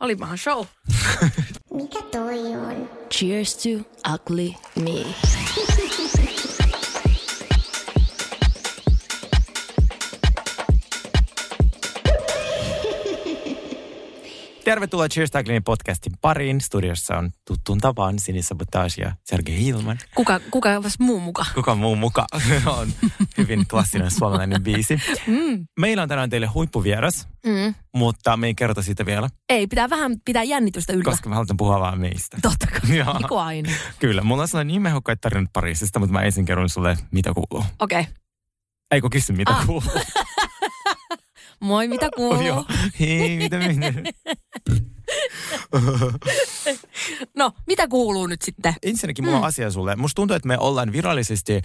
olipahan show. Mikä toi on? Cheers to ugly me. Tervetuloa Cheers Taglinin podcastin pariin. Studiossa on tuttuun tapaan Sinis Sabotage ja Sergei Hilman. Kuka, kuka muu muka? Kuka muu muka on hyvin klassinen suomalainen biisi. Mm. Meillä on tänään teille huippuvieras, Mm. mutta me ei kerrota siitä vielä, Ei, pitää vähän pitää jännitystä yllä. koska me halutaan puhua vaan meistä. Totta kai. Joo. Niin aina. Kyllä, mulla on sellainen niin mehukkaita tarinat Pariisista, mutta mä ensin kerron sulle, mitä kuuluu. Okei. Okay. Ei kun kysy, mitä Ah. kuuluu. Moi, mitä kuuluu? Joo. Hei, mitä minä? No, mitä kuuluu nyt sitten? Ensinnäkin mulla on asia sulle. Musta tuntuu, että me ollaan virallisesti äh,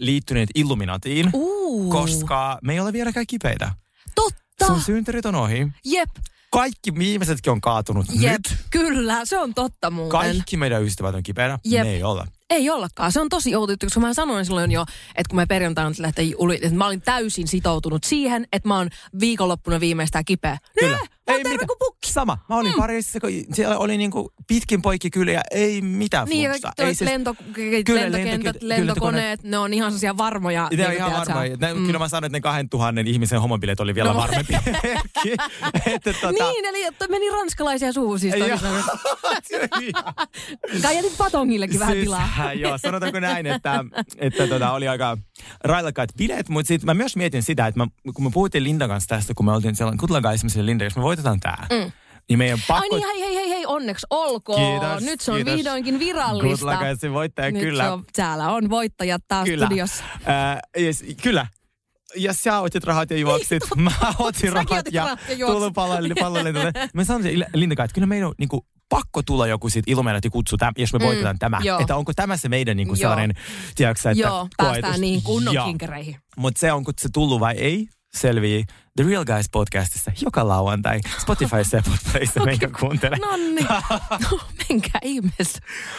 liittyneet Illuminatiin, Uu. koska me ei ole vieläkään kipeitä. Totta. Sun synttärit on ohi. Jep, Kaikki viimeisetkin on kaatunut jep. nyt. Kyllä, se on totta muuten. Kaikki meidän ystävät on kipeänä. Jep. Me ei olla. Ei ollakaan. Se on tosi outo juttu, koska mä sanoin silloin jo, että kun me perjantaina lähtee uli, että mä olin täysin sitoutunut siihen, että mä oon viikonloppuna viimeistään kipeä. Kyllä. Terve mitään. kuin pukki. Sama. Mä olin mm. Pariisissa, kun siellä oli niinku pitkin poikki kyliä, ei mitään Niin, flunssaa. ei siis- lento, Kyllä, lentokentät, lentokentät, lentokoneet, ne on ihan sellaisia varmoja. Ne on niin, ihan varma. Ne, mm. Kyllä mä sanoin, että ne 2000 ihmisen homobileet oli vielä No. varmempi että tota, Niin, eli että meni ranskalaisia suuhun siis. Kai jätit patongillekin vähän Siis, tilaa. joo, sanotaanko näin, että, että tota, oli aika railakkaat bileet, mutta sitten mä myös mietin sitä, että mä, kun me puhuttiin Lindan kanssa tästä, kun me oltiin siellä kutlagaismiselle Linda, jos me voitetaan tää, mm. niin meidän pakko... Ai niin, hei, hei, hei, hei, onneksi olkoon. Kiitos, Nyt se on kiitos. vihdoinkin virallista. Kutlagaisin voittaja, Nyt kyllä. Se on, täällä on voittajat taas Kyllä. studiossa. Äh, yes, kyllä. Ja sä otit rahat ja juoksit. Mä otin Säkin rahat ja rahat ja juoksit. tullut pallolle. pallolle. Mä sanoin sille Linda, että kyllä meidän on niinku, pakko tulla joku sit Illuminati kutsu, täm, jos me Mm, voitetaan tämä. joo. Että onko tämä se meidän niinku sellainen, tiedätkö, että Joo, päästään koetus? niihin kunnon kinkereihin. Mutta se on, kun se tullut vai ei, selvii The Real Guys podcastissa joka lauantai Spotifyssa ja Podplayssa meikä kuuntele. No niin. No, menkää ihmeessä.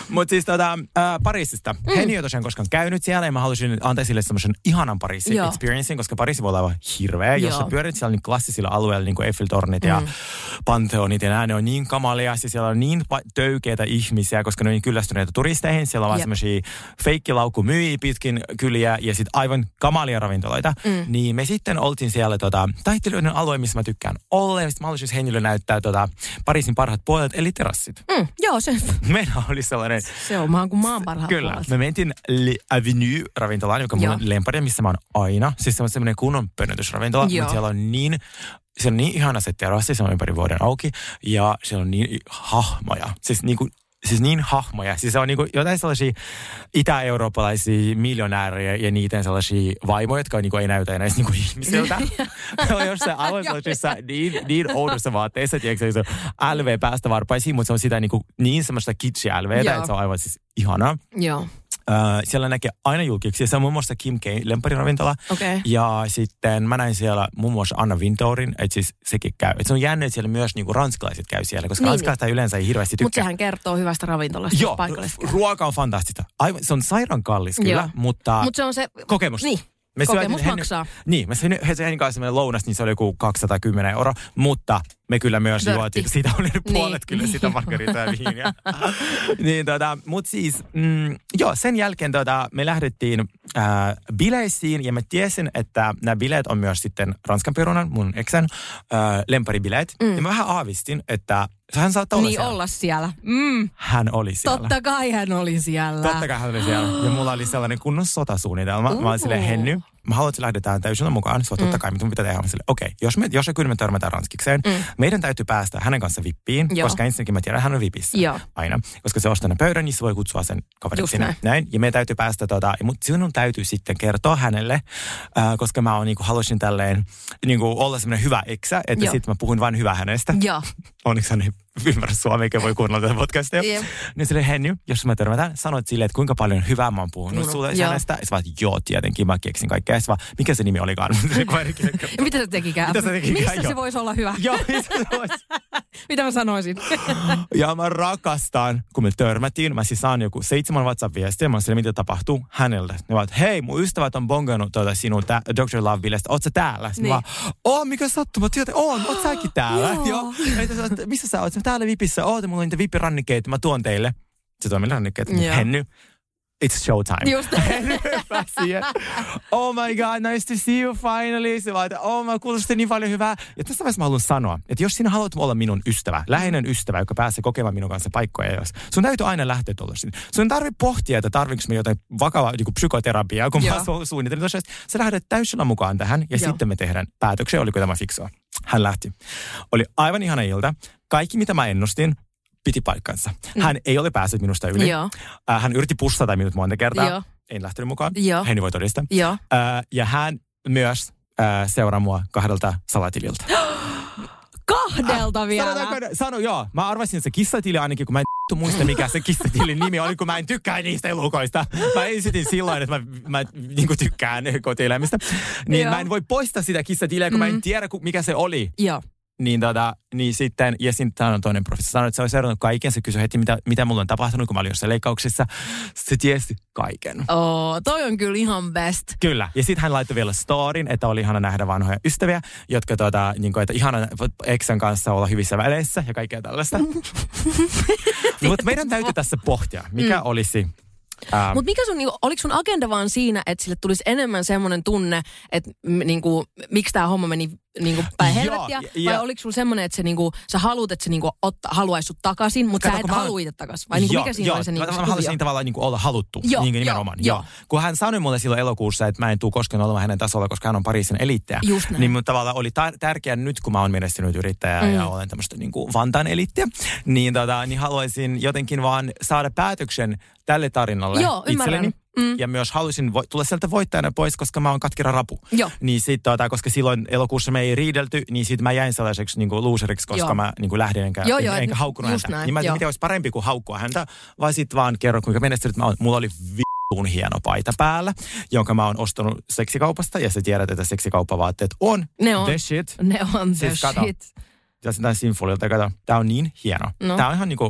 Mutta siis tota, äh, Pariisista. Mm. Ei ole tosiaan koskaan käynyt siellä ja mä halusin antaa sille semmoisen ihanan Pariisin Joo. experiencing, koska Pariisi voi olla aivan hirveä. Jos sä pyörit siellä niin klassisilla alueilla, niin kuin Eiffeltornit ja Pantheonit ja nämä, ne on niin kamalia. Siis siellä on niin töykeitä ihmisiä, koska ne on niin kyllästyneitä turisteihin. Siellä on vaan semmoisia feikkilaukumyyjiä pitkin kyliä ja sitten aivan kamalia ravintoloita. Mm. Niin me sitten oltiin siellä tota, taiteilijoiden alue, missä mä tykkään olla. Ja mä halusin Heinille näyttää tota, Pariisin parhaat puolet, eli terassit. Mm, joo, se, Meillä oli sellainen se on maan kuin maan parhaat Kyllä. puolet. Me mentiin Le Avenue-ravintolaan, joka on Joo. mun lempari, missä mä oon aina. Siis se on semmoinen kunnon pönötysravintola, Joo. mutta siellä on niin se on niin ihana se terassi, se on ympäri vuoden auki ja siellä on niin hahmoja. Siis niin kuin Siis niin hahmoja. Siis se on niinku jotain sellaisia itä-eurooppalaisia miljonäärejä ja niiden sellaisia vaimoja, jotka niinku ei näytä enää niinku ihmisiltä. ne on jossain aivan sellaisissa niin, niin oudossa vaatteissa, tiedätkö, se on LV päästä varpaisiin, mutta se on sitä niinku, niin semmoista kitschia LVtä, että se on aivan siis ihanaa. Joo, Äh, siellä näkee aina julkiksi. Se on muun muassa Kim K. lempäriravintola. okei. Ja sitten mä näin siellä muun muassa Anna Windourin, että siis sekin käy. Et se on jännä, että siellä myös niinku ranskalaiset käy siellä, koska Niin, niin, ranskalaiset yleensä ei hirveästi Mutta tykkää. sehän kertoo hyvästä ravintolasta, Joo, ruoka on fantastista. Aivan, se on sairaan kallis kyllä, Joo. mutta Mutta se on se... kokemus. Niin, Me kokemus syötiin maksaa. Niin, me söin Henin kanssa semmoinen lounas, niin se oli joku 210 euroa, mutta me kyllä myös juotiin, siitä oli nyt Niin. puolet kyllä sitä margaritaa ja viiniä. niin tota, mutta siis, mm, joo, sen jälkeen tota, me lähdettiin äh, bileisiin ja mä tiesin, että nämä bileet on myös sitten Ranskan perunan, mun eksän, äh, lemparibileet. Mm. Ja mä vähän aavistin, että hän saattaa olla Niin siellä. olla siellä. Mm, Hän oli siellä. totta kai hän oli siellä. Totta kai hän oli siellä. Ja mulla oli sellainen kunnon sotasuunnitelma. Mä olin silleen. Henny, mä haluan, että lähdetään täysillä mukaan. Se on totta kai, mitä pitää tehdä. Okei, okay, jos, me, jos ja kyllä me törmätään ranskikseen, mm. meidän täytyy päästä hänen kanssa vippiin, Joo. koska ensinnäkin mä tiedän, että hän on vipissä. Joo. Aina. Koska se ostaa ne pöydän, niin se voi kutsua sen kaverin Just sinne. näin. näin. Ja meidän täytyy päästä, tota, mutta sinun täytyy sitten kertoa hänelle, äh, koska mä oon, niinku, halusin tälleen niinku, olla semmoinen hyvä eksä, että sitten mä puhun vain hyvää hänestä. Joo. Onneksi hän ei ymmärrä suomea, eikä voi kuunnella tätä podcastia. Jep. Niin sille Henny, jos mä törmätään, sanoit silleen, että kuinka paljon hyvää mä oon puhunut No, sulle joo. hänestä. Ja sä vaan, joo, tietenkin mä keksin kaikkea. Ja vaan, mikä se nimi olikaan? Mitä se tekikään? Mitä se tekikään, Mistä joo. se voisi olla hyvä? joo, mitä se olisi? Mitä mä sanoisin? Ja mä rakastan, kun me törmättiin, mä siis saan joku seitsemän WhatsApp-viestiä, mä oon sille, mitä tapahtuu häneltä. Ne ovat, hei, mun ystävät on bongannut tuota sinun tä- Dr. Love-bilestä, oot sä täällä? Sitten Niin. mä oo, mikä sattuma, tiedät, oon, oot säkin täällä? Joo. Joo. Missä sä oot? Täällä Vipissä, oot, mulla on niitä Vipi-rannikkeita, mä tuon teille. Se tuo meille rannikkeet. Henny, it's showtime. Just. Siihen. Oh my god, nice to see you finally. Se vaan, että oh mä kuulosti niin paljon hyvää. Ja tässä vaiheessa mä haluan sanoa, että jos sinä haluat olla minun ystävä, läheinen ystävä, joka pääsee kokemaan minun kanssa paikkoja, jos sun täytyy aina lähteä tuollaisiin. Sun tarvitse pohtia, että tarvitsetko me jotain vakavaa niin psykoterapiaa, kun Joo. mä su- suunnittelin. Sä lähdet täysillä mukaan tähän ja Joo. sitten me tehdään päätöksiä, oliko tämä fiksua. Hän lähti. Oli aivan ihana ilta. Kaikki, mitä mä ennustin, piti paikkansa. Hän ei ole päässyt minusta yli. Mm. Joo. Äh, hän yritti pussata minut monta kertaa. Joo. En lähtenyt mukaan. Joo. Henni voi todistaa. Joo. Äh, ja hän myös äh, seuraa mua kahdelta salatililta. Kahdelta vielä. Sanotaanko, sano joo. Mä arvasin se kissatili ainakin, kun mä en vittu muista mikä se kissatilin nimi oli, kun mä en tykkää niistä elukoista. Mä esitin silloin, että mä, mä niin tykkään kotieläimistä. Niin Joo. mä en voi poistaa sitä kissatiliä, kun mm. mä en tiedä, ku- mikä se oli. Joo. Niin, tota, niin sitten, ja sitten on toinen professori sanoi, että se oli seurannut kaiken. Se kysyi heti, mitä, mitä mulla on tapahtunut, kun mä olin jossain leikkauksissa. Se tiesi kaiken. Oh, toi on kyllä ihan best. Kyllä. Ja sitten hän laittoi vielä storin, että oli ihana nähdä vanhoja ystäviä, jotka tota, niin kuin, että ihana eksän kanssa olla hyvissä väleissä ja kaikkea tällaista. Mutta meidän täytyy tässä pohtia, mikä mm. olisi... Ähm, Mutta mikä sun, niinku, oliko sun agenda vaan siinä, että sille tulisi enemmän semmoinen tunne, että niinku, miksi tämä homma meni niinku, päin Joo, helvettiä? ja- vai oliko sulla semmoinen, että se, niinku, sä haluat, että se niinku, otta, haluaisi sut takaisin, mutta sä et mä- halua itse takaisin? Vai niinku, joo, mikä siinä joo, oli se mä, niinku, mä haluaisin kuvio? tavallaan niin kuin olla haluttu, Joo, niin joo, nimenomaan. joo. Joo. Kun hän sanoi mulle silloin elokuussa, että mä en tule koskaan olemaan hänen tasolla, koska hän on Pariisin näin. Niin mun tavallaan oli tar- tärkeää nyt, kun mä oon menestynyt yrittäjä mm. ja olen tämmöistä niin kuin Vantaan eliittiä, niin, tota, niin haluaisin jotenkin vaan saada päätöksen tälle tarinalle Joo, ymmärrän. itselleni. Mm. Ja myös halusin vo- tulla sieltä voittajana pois, koska mä oon katkera rapu. Joo. Niin sit, tota, koska silloin elokuussa me ei riidelty, niin sit mä jäin sellaiseksi niin loseriksi, koska Joo. mä niin kuin lähdin enkä, Joo, joo, enkä haukkunut häntä. näin, Niin mä joo. miten olisi parempi kuin haukkua häntä, vai sit vaan kerro kuinka menestynyt mä oon. Mulla oli vittuun hieno paita päällä, jonka mä oon ostanut seksikaupasta, ja sä tiedät, että seksikauppavaatteet on Ne on. the shit. Ne on the Siis kato. shit. Ja sitä Sinfolilta, kato, tää on niin hieno. No. Tää on ihan niinku,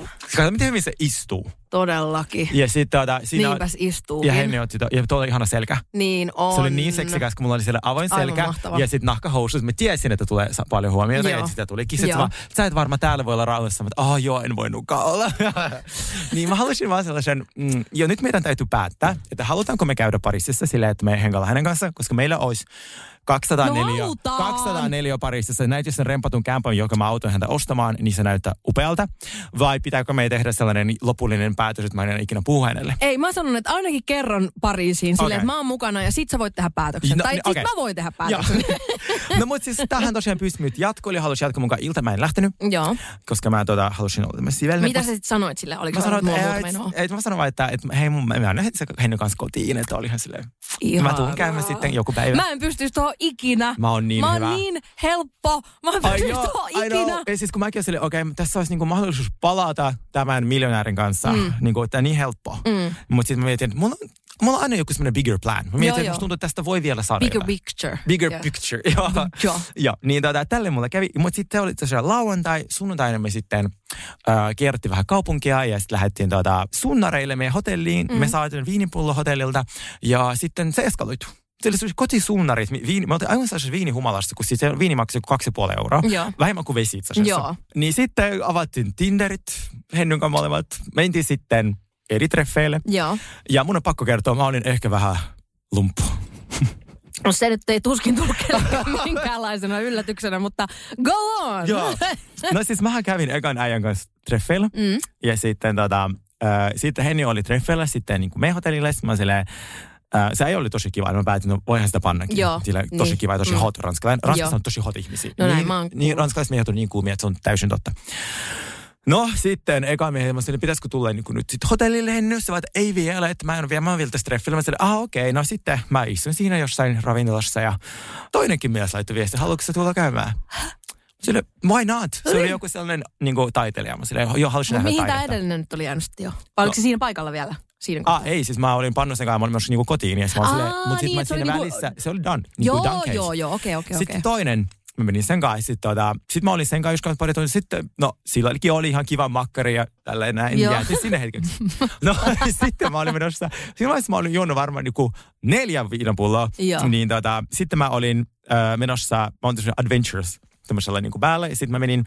Uuu, kato miten hyvin se istuu. todellakin. Ja sit tota, siinä Niinpäs istuukin. ja Henni otti, to, ja tuolla ihana selkä. Niin on. Se oli niin seksikäs, kun mulla oli siellä avoin Aivan selkä mahtava. ja sitten nahkahousut. Mä tiesin, että tulee paljon huomiota Joo. ja sitä tuli. Joo. Vaan, sä et varmaan täällä voi olla rauhassa, mutta oh, joo, en voinutkaan olla. niin mä halusin vaan sellaisen, mm, jo nyt meidän täytyy päättää, että halutaanko me käydä Pariisissa silleen, että me hengalla hänen kanssa, koska meillä olisi 204, No halutaan. 204 Pariisissa. Näet, jos sen rempatun kämpän, joka mä autoin häntä ostamaan, niin se näyttää upealta. Vai pitääkö me tehdä sellainen lopullinen päätös, että mä en ikinä puhu hänelle? Ei, mä sanon, että ainakin kerran Pariisiin silleen, Okei. että mä oon mukana ja sit sä voit tehdä päätöksen. No, tai niin, sit okei. mä voin tehdä päätöksen. no mutta siis tähän tosiaan pystyi nyt jatkoon ja halusin jatkaa mukaan ilta. Mä en lähtenyt, Joo. koska mä tota, halusin olla tämmöinen sivellinen. Mitä sä sit sanoit sille? Oliko Mä sä sanoin, että, et, et, mä sanoin vaan, että, että hei mun, mä annan se Henny kanssa kotiin, että oli ihan silleen. Mä tuun käymään sitten joku päivä. Mä en pystyisi tuohon ikinä. Mä oon niin mä oon hyvä. niin helppo. Mä tuohon I know. ikinä. Ja siis kun mäkin olin okei, okay, tässä olisi niinku mahdollisuus palata tämän miljonäärin kanssa. Mm. Niinku, että niin helppo. Mm. Mutta sitten mä mietin, että mulla, on- mulla on aina joku semmoinen bigger plan. Mä mietin, Joo, että tuntuu, että tästä voi vielä saada Bigger jotain. picture. Bigger Joo. picture, joo. Joo. Joo, niin tota, tälle mulla kävi. Mutta sitten oli tosiaan lauantai, sunnuntaina me sitten äh, kierrettiin vähän kaupunkia ja sitten lähdettiin tota, sunnareille meidän hotelliin. Mm. Me saatiin viinipullo hotellilta ja sitten se eskaloitu. Se oli mi- Viini, mä otin aivan sellaisessa viinihumalassa, kun siis viini maksoi kaksi puoli euroa. Joo. Vähemmän kuin vesi itse asiassa. Joo. Niin sitten avattiin Tinderit, Hennyn kanssa molemmat. Mentiin sitten eri treffeille. Joo. Ja mun on pakko kertoa, mä olin ehkä vähän lumppu. No se nyt ei tuskin tullut kellekään minkäänlaisena yllätyksenä, mutta go on! Joo. No siis mähän kävin ekan äijän kanssa treffeillä. Mm. Ja sitten tota, äh, sitten Henni oli treffeillä sitten niin kuin me hotellille. Sitten mä silleen, äh, se ei ollut tosi kiva. Mä päätin, että voihan sitä pannakin. Joo, Sillä tosi niin. kiva ja tosi Mm. hot ranskalainen. Ranskassa on tosi hot ihmisiä. No näin niin, mä oon niin ranskalaiset miehet on niin kuumia, että se on täysin totta. No sitten eka miehen mä sanoin, pitäisikö tulla niin nyt sitten hotellille hennyssä, vaan että ei vielä, että mä en ole vielä, mä oon vielä treffillä. Mä sanoin, ah okei, okay, no sitten mä istun siinä jossain ravintolassa ja toinenkin mies laittoi viesti, haluatko sä tulla käymään? Sille, why not? Se oli joku sellainen niin kuin, taiteilija. Mä sille, jo halusin No, nähdä mihin tämä edellinen nyt oli jäänyt jo? Vai oliko se siinä paikalla vielä? Siinä Ah, ei, siis mä olin Pannusen kanssa, mä olin menossa niinku kotiin, ja sit mä olin silleen, mutta niin, sitten mä se oli siinä niinku- välissä, se oli done. Niinku joo, done case. joo, joo, okei, okei, Sitten okei. toinen, mä menin sen kanssa, sitten tota, sit mä olin sen kanssa just pari tuntia sitten, no silloinkin oli ihan kiva makkari ja tälleen näin, Joo. jäätiin sinne hetkeksi. No sitten mä olin menossa, vaiheessa mä olin juonut varmaan joku neljän viinapulloa, Joo. niin tota, sitten mä olin äh, menossa, mä olin tässä adventures, tämmöisellä niin kuin päällä, ja sitten mä menin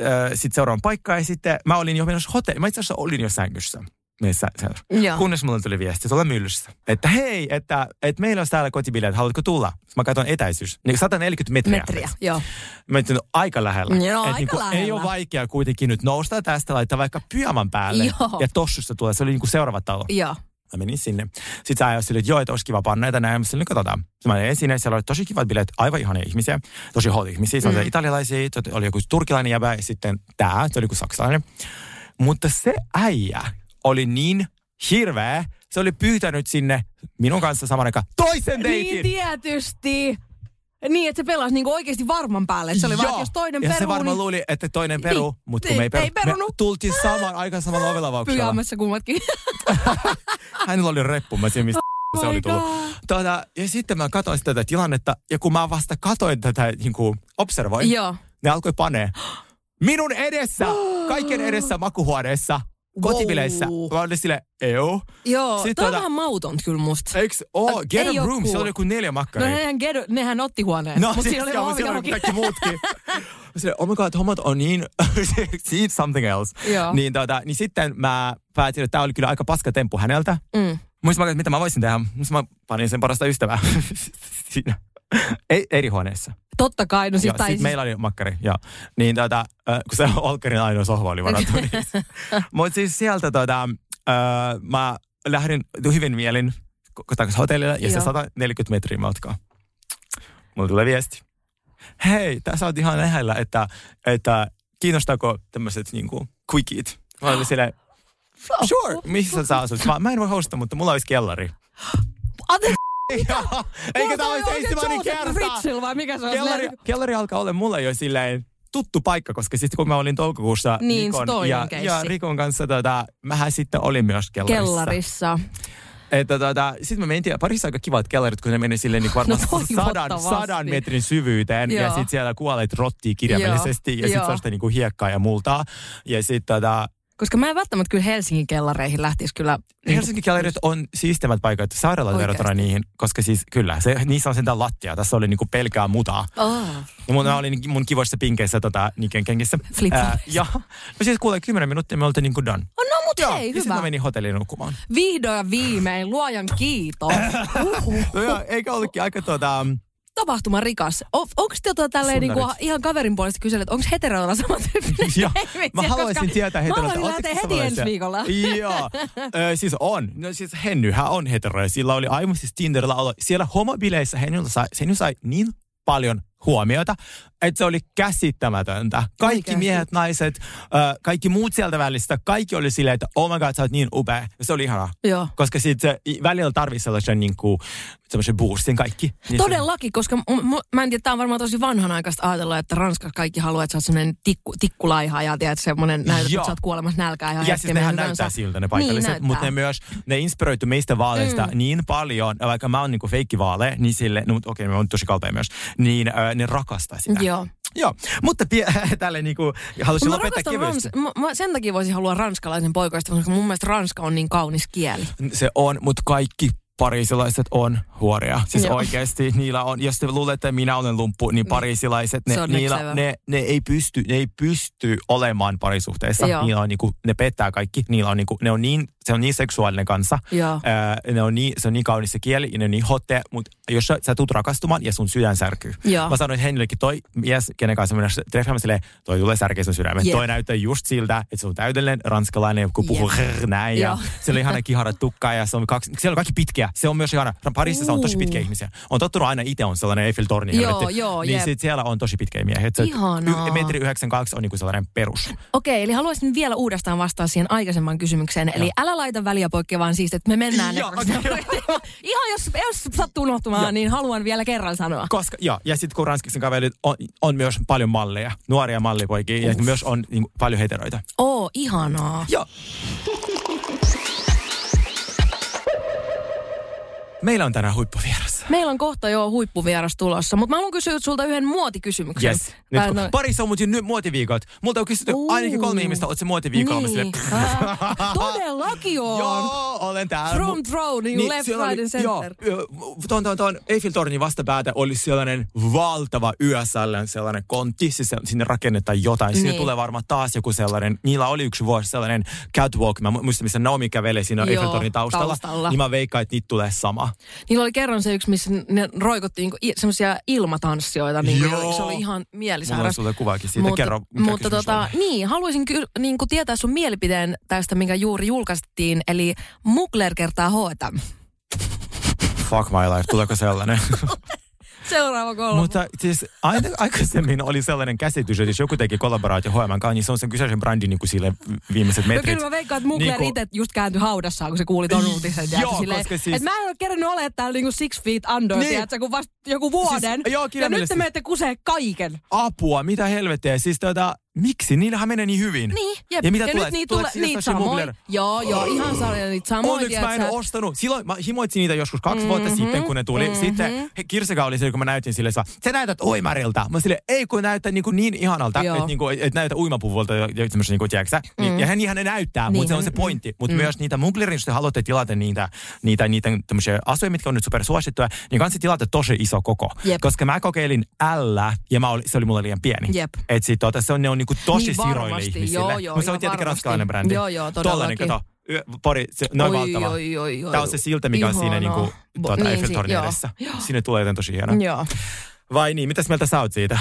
äh, sitten seuraavaan paikkaan, ja sitten mä olin jo menossa hotelliin, mä itse asiassa olin jo sängyssä. Meissä, Joo. Kunnes mulle tuli viesti tuolla myllyssä, että hei, että, että meillä olisi täällä kotibileet, haluatko tulla? Mä katson etäisyys, niin 140 metriä. Metriä, joo. Mä ajattelin, no, aika lähellä. Joo, Et aika niinku, lähellä. Ei ole vaikea kuitenkin nyt nousta tästä, laittaa vaikka pyjaman päälle. Joo. Ja tossusta tulee, se oli niinku seuraava talo. Joo. Mä menin sinne. Sitten sä ajoi silleen, että joo, että olisi kiva panna näitä näin. Mä sanoin, katsotaan. Sitten mä menin sinne, siellä oli tosi kivat bileet, aivan ihania ihmisiä. Tosi hot ihmisiä. Se oli Mm. italialaisia, oli joku turkilainen jäbä ja sitten tää, se oli joku saksalainen. Mutta se äijä oli niin hirveä, se oli pyytänyt sinne minun kanssa saman aikaan toisen Niin deitin. tietysti. Niin, että se pelasi niinku oikeasti varman päälle. Se oli vaan, Joo. että jos toinen ja peruu, se varmaan niin luuli, että toinen peru, Niin. mutta kun Niin, me ei, peru, ei perunut. Me tultiin samaan aikaan samalla ovelavauksella. pyjaamassa kummatkin. Hänellä oli reppu, mä tiedän, mistä se oli tullut. Oh. Tuota, ja sitten mä katsoin sitä tätä tilannetta, ja kun mä vasta katoin tätä, niin kuin observoin, Joo. ne alkoi panee. Minun edessä, kaiken edessä makuhuoneessa, kotibileissä. Wow. Mä olin silleen, eu. Joo, Sitten toi on tuota- vähän mautonta kyllä musta. Eiks oo? Get Ei a oo room, cool. siellä oli joku neljä No makkaria. nehän, gedo, nehän otti huoneen, No, mutta siis, siinä oli siellä oli kaikki muutkin. Mä silleen, oh my god, hommat on niin, see something else. Joo. Niin, tota, niin sitten mä päätin, että tämä oli kyllä aika paska temppu häneltä. Mm. Muistin että mitä mä voisin tehdä. Mä panin sen parasta ystävää siinä. Ei, eri huoneessa. Totta kai, no siis, Joo, tai sit siis, meillä oli makkari, joo. Niin tota, äh, kun se Olkkarin ainoa sohva oli varattu. niin. Mutta siis sieltä tota, äh, mä lähdin hyvin mielin takaisin hotellille ja se Joo. 140 metriä matkaa. Mulla tulee viesti. Hei, tässä oot ihan lähellä, että, että kiinnostaako tämmöiset niinku quickiet? Mä olin silleen, sure, missä sä asut? Mä, mä en voi hostaa, mutta mulla olisi kellari. Anteeksi, Joo, Eikä tämä olisi ensimmäinen kerta. Fritzl vai mikä se on? Kellari, kellari alkaa olla mulle jo silleen tuttu paikka, koska sitten kun mä olin toukokuussa Niin, se Rikon, ja, keissi. ja Rikon kanssa, tota, mähän sitten olin myös kellarissa. Kellarissa. Että tota, sitten mä mentiin, parissa aika kivat kellarit, kun ne meni silleen niin varmaan No sadan, sadan metrin syvyyteen. Ja Joo. sitten siellä kuolleet rottii kirjaimellisesti. Ja sitten sellaista niinku hiekkaa ja multaa. Ja sitten tota, Koska mä en välttämättä kyllä Helsingin kellareihin lähtisi kyllä. Helsingin kellarit on siistemmät paikat sairaala Oikeasti. verrattuna niihin, koska siis kyllä, se, niissä on sentään lattia. Tässä oli niinku pelkää mutaa. Oh. Ja mun, mä olin mun kivoissa pinkeissä tota, Niken kengissä. Ää, ja no siis kuulee, kymmenen minuuttia me oltiin niinku done. Oh, no mut Joo, hei, ja sitten hyvä. mä menin hotelliin nukkumaan. Vihdoin ja viimein, luojan kiitos. No joo, eikä ollutkin aika tota... Tapahtuma rikas. O, onko tota tälleen niinku, ihan kaverin puolesta kysellä, että onko heteroilla samat Joo, mä haluaisin tietää Mä heterolta. haluan lähteä heti ensi viikolla. Joo, Ö, siis on. No siis Hennyhän on hetero ja sillä oli aivan siis Tinderillä olla. Siellä homobileissä Henny sai, Henny sai niin paljon huomiota, että se oli käsittämätöntä. Kaikki Oikeasti. miehet, naiset, kaikki muut sieltä välistä, kaikki oli silleen, että oh my god, sä oot niin upea. Ja se oli ihanaa. Joo. Koska sit se välillä tarvii sellaisen niin kuin, semmoisen boostin kaikki. Niin se- Todellakin, koska m- m- mä en tiedä, tämä on varmaan tosi vanhanaikaista ajatella, että Ranskassa kaikki haluaa, että sä oot semmoinen tikku, tikkulaiha ja tiedät, semmoinen näytät, Joo. että sä oot kuolemassa nälkää ihan Ja siis nehän näyttää tahansa. siltä ne Niin paikalliset, näyttää. mutta ne myös, ne inspiroitu meistä vaaleista mm. niin paljon, vaikka mä oon niinku feikkivaale, niin sille, no okei, mä oon tosi kalpea myös, niin äh, ne rakastaa sitä. Joo. Joo, mutta pie, tälle niinku, halusin lopettaa kevyesti. rans- mä, mä sen takia voisin halua ranskalaisen poikoista, koska mun mielestä ranska on niin kaunis kieli. Se on, mutta kaikki pariisilaiset on huoria. Siis Joo. oikeasti niillä on, jos te luulette, että minä olen lumppu, niin pariisilaiset, ne, Se on next niillä, ne, ne, ei pysty, ne ei pysty olemaan parisuhteessa. Joo. Niillä on niinku, ne pettää kaikki. Niillä on niinku, ne on niin, se on niin seksuaalinen kanssa. Joo. Ää, ne on niin, se on niin kaunis se kieli ja ne on niin hotte, mutta jos sä, sä tulet rakastumaan ja sun sydän särkyy. Joo. Mä sanoin Henrillekin, toi mies, kenen kanssa mennä treffaamaan silleen, toi tulee särkeä sun sydämen. Jep. Toi näyttää just siltä, että se on täydellinen ranskalainen, kun puhuu rrr, näin. Ja Joo. se oli ihana kiharat tukkaa ja se on kaksi, siellä on kaikki pitkiä. Se on myös ihana. Pariisissa on tosi pitkä ihmisiä. On tottunut aina itse on sellainen Eiffel-torni. Joo, helvetti. joo, Niin jep. sit siellä on tosi pitkä miehiä. Ihanaa. Metri 92 on niinku sellainen perus. Okei, eli haluaisin vielä uudestaan vastaa siihen aikaisemman kysymykseen. Eli älä laita väliä poikki, vaan siis, että me mennään. Joo, okei. Ihan jos, jos sattuu unohtumaan, Joo. niin haluan vielä kerran sanoa. Koska, joo, ja sitten kun ranskiksen kaverit on, on, myös paljon malleja, nuoria mallipoikia, ja myös on niin, paljon heteroita. Oo, ihanaa. Joo. Meillä on tänään huippuvieras. Meillä on kohta jo huippuvieras tulossa, mutta mä haluan kysyä sulta yhden muotikysymyksen. Yes. Nyt, kun no- Parissa on muuten nyt muotiviikot. Multa on kysytty Uu. ainakin kolme ihmistä, oot se muotiviikolla? Niin. Äh, todellakin on. Joo, olen täällä. From throne, niin left, right and center. joo, tuon, tuon, tuon Eiffeltornin vastapäätä oli sellainen valtava yösällen sellainen kontti, siis sinne rakennetaan jotain. Siinä Niin. tulee varmaan taas joku sellainen, niillä oli yksi vuosi sellainen catwalk, mä mu- muistan missä Naomi kävelee siinä Eiffeltornin taustalla, taustalla. niin mä veikkaan, että niitä tulee sama. Niillä oli kerran se yksi, missä ne roikotti niinku semmoisia ilmatanssijoita. Niinku, Joo. Se oli ihan Mulla on kuvaakin siitä, Mutta, kerro mikä mutta tota, oli. niin, haluaisin ky- niin kuin tietää sun mielipiteen tästä, minkä juuri julkaistiin. Eli Mugler kertaa H&M. Fuck my life, tuleeko sellainen? Seuraava kolme. Mutta siis aina, aikaisemmin oli sellainen käsitys, että jos joku teki kollaboraatio H&M kanssa, niin se on sen kyseisen brändin niin kuin sille viimeiset No metrit. kyllä mä veikkaan, että Mugler Niinku- itse just kääntyi haudassaan, kun se kuuli ton uutisen. Joo, silleen, koska siis- Et mä en ole kerännyt olemaan täällä niinku six feet under, Niin. tiedätkö, kun vasta joku vuoden. Siis, joo, ja nyt te menette kusee kaiken. Apua, mitä helvettiä. Siis tota, miksi? Niillähän menee niin hyvin. Niin, jep. Ja mitä ja tulee? nyt niitä tulee, niitä samoin. Joo, joo, ihan sarja niitä samoin. Onneksi mä en tiedätkö? ostanut. Silloin mä himoitsin niitä joskus kaksi vuotta Mhm, sitten, kun ne tuli. Sitten he- Kirsika oli sille, kun mä näytin sille, että sä näytät uimarilta. Mä sille, ei kun näyttää niin, kuin niin ihanalta, että, niin kuin, että näytä uimapuvulta ja, ja semmoisen, niin kuin, tiedätkö sä? Niin, Ja hän ihan ne näyttää, mutta se on se pointti. Mutta myös niitä Muglerin, jos te haluatte tilata niitä, niitä, niitä tämmöisiä asuja, mitkä on nyt super suosittuja, niin kanssa tilata tosi iso koko. Jep. Koska mä kokeilin L ja mä oli, se oli mulle liian pieni. Jep. Et sit, tota, se on, ne on niinku tosi Niin siroille ihmisille. joo, joo, Mutta se on tietenkin varmasti. brändi. Joo, joo, Tollainen, todellakin. kato. Yö- Pori, se, noin Oi, valtava. oi, oi, oi. Tämä on se silta, mikä on siinä niinku, tuota, niin, Eiffeltornin edessä. Sinne tulee joten tosi hieno. Joo. Vai niin, mitäs mieltä sä oot siitä?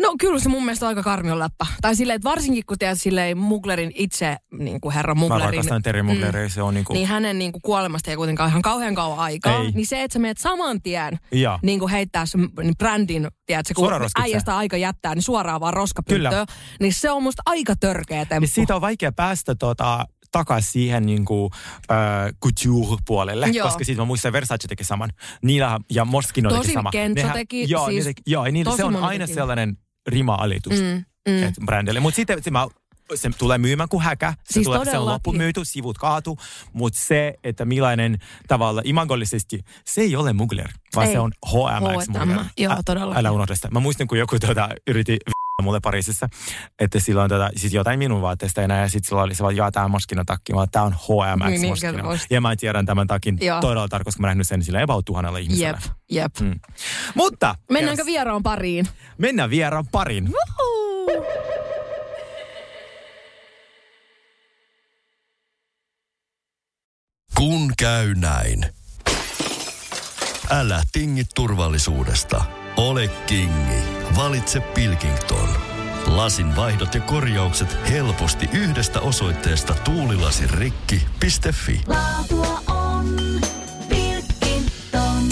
No kyllä se mun mielestä on aika karmion läppä. Tai silleen, että varsinkin kun tiedät silleen Muglerin itse, niin kuin herra Mä Muglerin, rakastan Terry Mugleria, se on niinku... niin hänen niin kuin kuolemasta ei kuitenkaan ihan kauhean kauan aikaa. Ei. Niin se, että sä menet saman tien Joo. niin kuin heittää sen niin brändin, tiedätkö, kun äijästä aika jättää, niin suoraan vaan roskapyttöön. Niin se on musta aika törkeä temppu. Ja siitä on vaikea päästä tota, takaisin siihen niin kuin, äh, couture-puolelle, Joo. koska siitä mä muistan, Versace teki saman. Niillä ja Moschino teki Tosin sama. Kenzo teki, joo, siis ne teki, joo, ja niillä, se on aina teki. sellainen rima-alitus Mm, mm. brändille. Mutta sitten se, mä, se tulee myymään kuin häkä. Se, Siis tulee, se on loppumyyty, sivut kaatu. Mutta se, että millainen tavalla imagollisesti, se ei ole Mugler, vaan Ei. se on HMX H&M, Mugler. joo, Ä- todellakin. Älä unohda sitä. Mä muistan, kun joku tuota, yritti mulle Pariisissa, että silloin tota, siis jotain minun vaatteesta enää, ja sitten sillä oli se vaan, joo, tää on Moschino takki, vaan tää on HMX Niin, niin. Ja mä tiedän tämän takin Joo. todella tarkkaan, koska mä nähnyt sen sillä about tuhannella ihmisellä. Jep, jep. Mm. Mutta Mennäänkö yes. vieraan pariin? mennään vieraan parin. Kun käy näin. Älä tingi turvallisuudesta. Ole kingi. Valitse Pilkington. Lasin vaihdot ja korjaukset helposti yhdestä osoitteesta tuulilasirikki.fi. Laatua on Pilkington.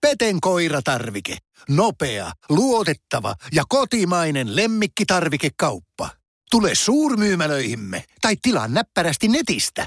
Peten koiratarvike. Nopea, luotettava ja kotimainen lemmikkitarvikekauppa. Tule suurmyymälöihimme tai tilaa näppärästi netistä.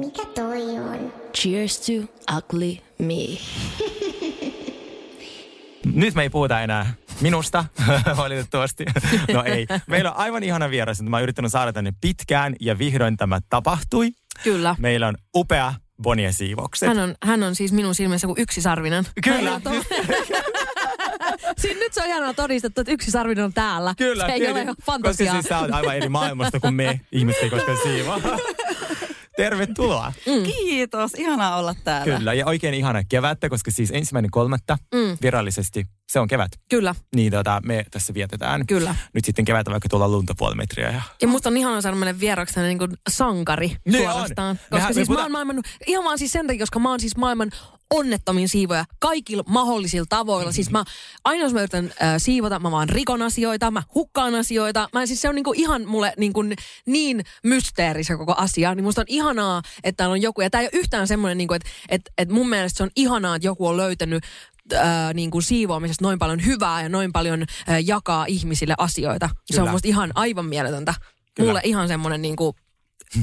Mikä toi on? Cheers to ugly me. Nyt me ei puhuta enää minusta, valitettavasti. No ei. Meillä on aivan ihana vieras, että mä oon yrittänyt saada tänne pitkään ja vihdoin tämä tapahtui. Kyllä. Meillä on upea Bonnie Siivokset. Hän on, hän on siis minun silmissä kuin yksisarvinen. Kyllä. Siin nyt se on ihanaa todistettu, että yksisarvinen on täällä. Kyllä. Se ei tietysti, ole fantasiaa. Koska siis sä oot aivan eri maailmasta kuin me, ihmiset ei koskaan siivoa. Tervetuloa. Kiitos, ihanaa olla täällä. Kyllä, ja oikein ihana kevättä, koska siis ensimmäinen kolmatta Mm. virallisesti se on kevät. Kyllä, Niin tota, me tässä vietetään. kyllä. Nyt sitten kevättä vaikka tuolla lunta puoli metriä. Ja... Ja musta on ihana saada meille vieraksi tämmönen niin kuin sankari Niin suorastaan. on. Koska Mehän- me siis mä puhutaan- oon maailman, ihan vaan siis sen takia, koska mä oon siis maailman onnettomin siivoja kaikilla mahdollisilla tavoilla. Siis mä, aina jos mä yritän äh, siivota, mä vaan rikon asioita, mä hukkaan asioita. Mä, siis se on niinku ihan mulle niinku niin mysteeri se koko asia. Niin musta on ihanaa, että täällä on joku. Ja tää ei ole yhtään semmoinen, niinku, että et, et mun mielestä se on ihanaa, että joku on löytänyt äh, niin kuin siivoamisesta noin paljon hyvää ja noin paljon äh, jakaa ihmisille asioita. Se on Kyllä. musta ihan aivan mieletöntä. Kyllä. Mulle ihan semmoinen niin kuin...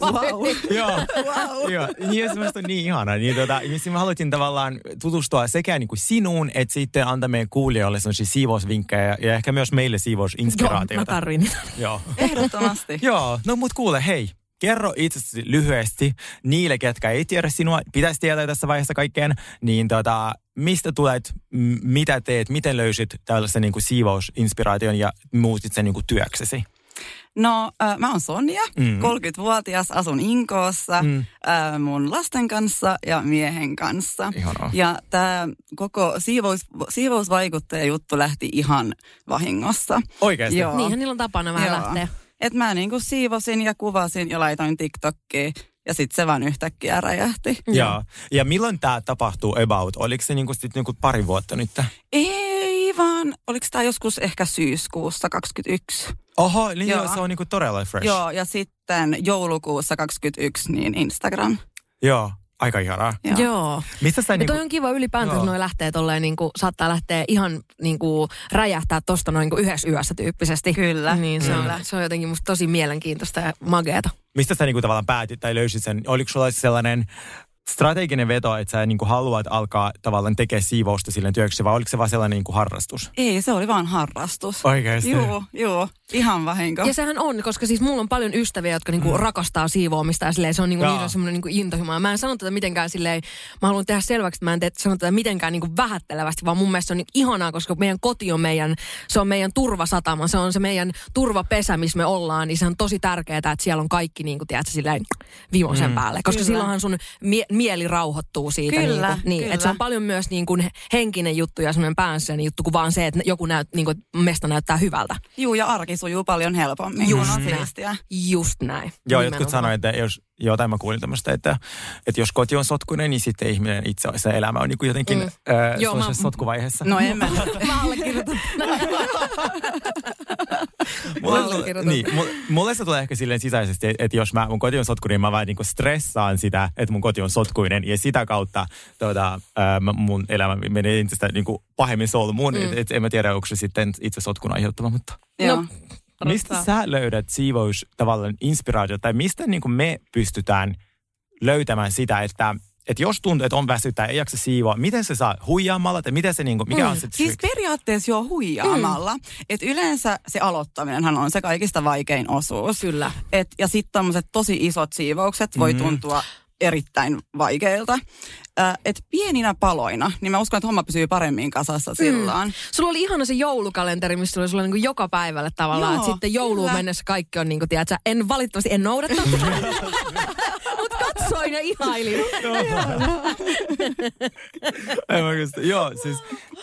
Wow. Joo, wow. Joo. Niin, ja se musta on niin ihana. Niin, tota, niin siis mä haluaisin tavallaan tutustua sekä niin kuin sinuun, että sitten antaa meidän kuulijoille sellaisia siivousvinkkejä ja, ja ehkä myös meille Joo, mä siivousinspiraatioita. tarvin. Joo. Ehdottomasti. Joo, no mut kuule, hei. Kerro itsesi lyhyesti niille, ketkä ei tiedä sinua, pitäisi tietää tässä vaiheessa kaikkeen, niin tota, mistä tulet, m- mitä teet, miten löysit tällaisen niin kuin siivousinspiraation ja muutit sen niin kuin työksesi? No, äh, mä oon Sonja, Mm. mm. 30-vuotias, asun Inkoossa Mm. äh, mun lasten kanssa ja miehen kanssa. Ihanaa. Ja tämä koko siivous, siivousvaikuttaja juttu lähti ihan vahingossa. Oikeasti? Joo. Niinhän niillä on tapana vähän Joo. lähteä. Et mä niinku siivosin ja kuvasin ja laitoin TikTokkiin ja sitten se vaan yhtäkkiä räjähti. Joo. Ja milloin tämä tapahtuu about? Oliko se niinku sit niinku pari vuotta nyt? Ei vaan, oliko tämä joskus ehkä syyskuussa 21? Oho, niin joo. Joo. se on niinku todella fresh. Joo, ja sitten joulukuussa 21 niin Instagram. Joo, aika ihanaa. Joo. Joo. Mistä sä niinku... toi on kiva ylipäänsä, että noi lähtee tolleen niinku, saattaa lähteä ihan niinku räjähtää tosta noin niinku yhdessä yössä tyyppisesti. Kyllä, Niin se, kyllä. on, se on jotenkin musta tosi mielenkiintoista ja mageeta. Mistä sä niinku tavallaan päätit tai löysit sen? Oliko sulla sellainen strateginen veto, että sä niinku haluat alkaa tavallaan tekemään siivousta silleen työksi, vai oliko se vaan sellainen niinku harrastus? Ei, se oli vaan harrastus. Oikeesti? Joo, joo. Ihan vahinko. Ja sehän on, koska siis mulla on paljon ystäviä, jotka niinku rakastaa siivoamista ja silleen, se on niinku, Jaa. niillä semmoinen niinku intohimo. Ja Mä en sano tätä mitenkään silleen, mä haluan tehdä selväksi, että mä en tee, sano tätä mitenkään niinku vähättelevästi, vaan mun mielestä se on niinku ihanaa, koska meidän koti on meidän, se on meidän turvasatama, se on se meidän turvapesä, missä me ollaan, niin se on tosi tärkeää, että siellä on kaikki niinku, tiedätkö, silleen vimosen päälle. Koska Kyllä. silloinhan sun mie- mieli rauhoittuu siitä. Kyllä, niinku, niin, kyllä. että se on paljon myös niinku henkinen juttu ja semmoinen päänsä juttu, kuin vaan se, että joku näyt, niinku, että mesta näyttää hyvältä. Juu, ja arki sujuu paljon helpommin. Just on näin. Just näin. Joo, jotkut Nimenomaan. sanoivat, että jos, jotain mä kuulin tämmöistä, että, että jos koti on sotkuinen, niin sitten ihminen itse se elämä on niin kuin jotenkin Mm. mm. äh, Joo, mä- sotkuvaiheessa. No en mä. Mä allekirjoitan. Mulle, niin, mulle, mulle se tulee ehkä silleen sisäisesti, että, että jos mä, mun koti on sotkuinen, niin mä vaan niinku stressaan sitä, että mun koti on sotkuinen. Ja sitä kautta tuota, ää, mun elämä menee entistä niinku pahemmin solmuun. Mm. Et, et, en mä tiedä, onko se sitten itse sotkun aiheuttama, mutta... Joo. No, Mistä sä löydät siivous tavallaan inspiraatio, tai mistä niin kuin me pystytään löytämään sitä, että, että jos tuntuu, että on väsyttää, ei jaksa siivoa, miten se saa huijaamalla, tai miten se, niin kuin, mikä Mm. on se Siis trick? periaatteessa jo huijaamalla. Mm. Et yleensä se aloittaminenhan on se kaikista vaikein osuus. Kyllä. Et, ja sitten tämmöiset tosi isot siivoukset voi Mhm. tuntua erittäin vaikeilta. Äh, et pieninä paloina, niin mä uskon, että homma pysyy paremmin kasassa silloin. Sulla oli ihana se joulukalenteri, missä oli sulla niinku joka päivälle tavallaan. Joo, että sitten jouluun kyllä. mennessä kaikki on niinku, tiedätkö, en valitettavasti en noudattanut. Mutta katsoin ja ihailin. Joo, siis,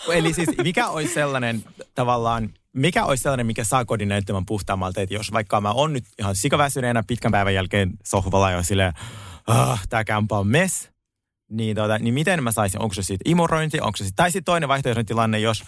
eli siis mikä olisi sellainen tavallaan, mikä olisi sellainen, mikä saa kodin näyttämään puhtaammalta, että jos vaikka mä oon nyt ihan sikaväsyneenä pitkän päivän jälkeen sohvalla jo silleen, ah, tää kämpä on mess, niin, tota, niin miten mä saisin, onko se siitä imurointi, onko se sit, tai sitten toinen vaihtoehtoinen tilanne, jos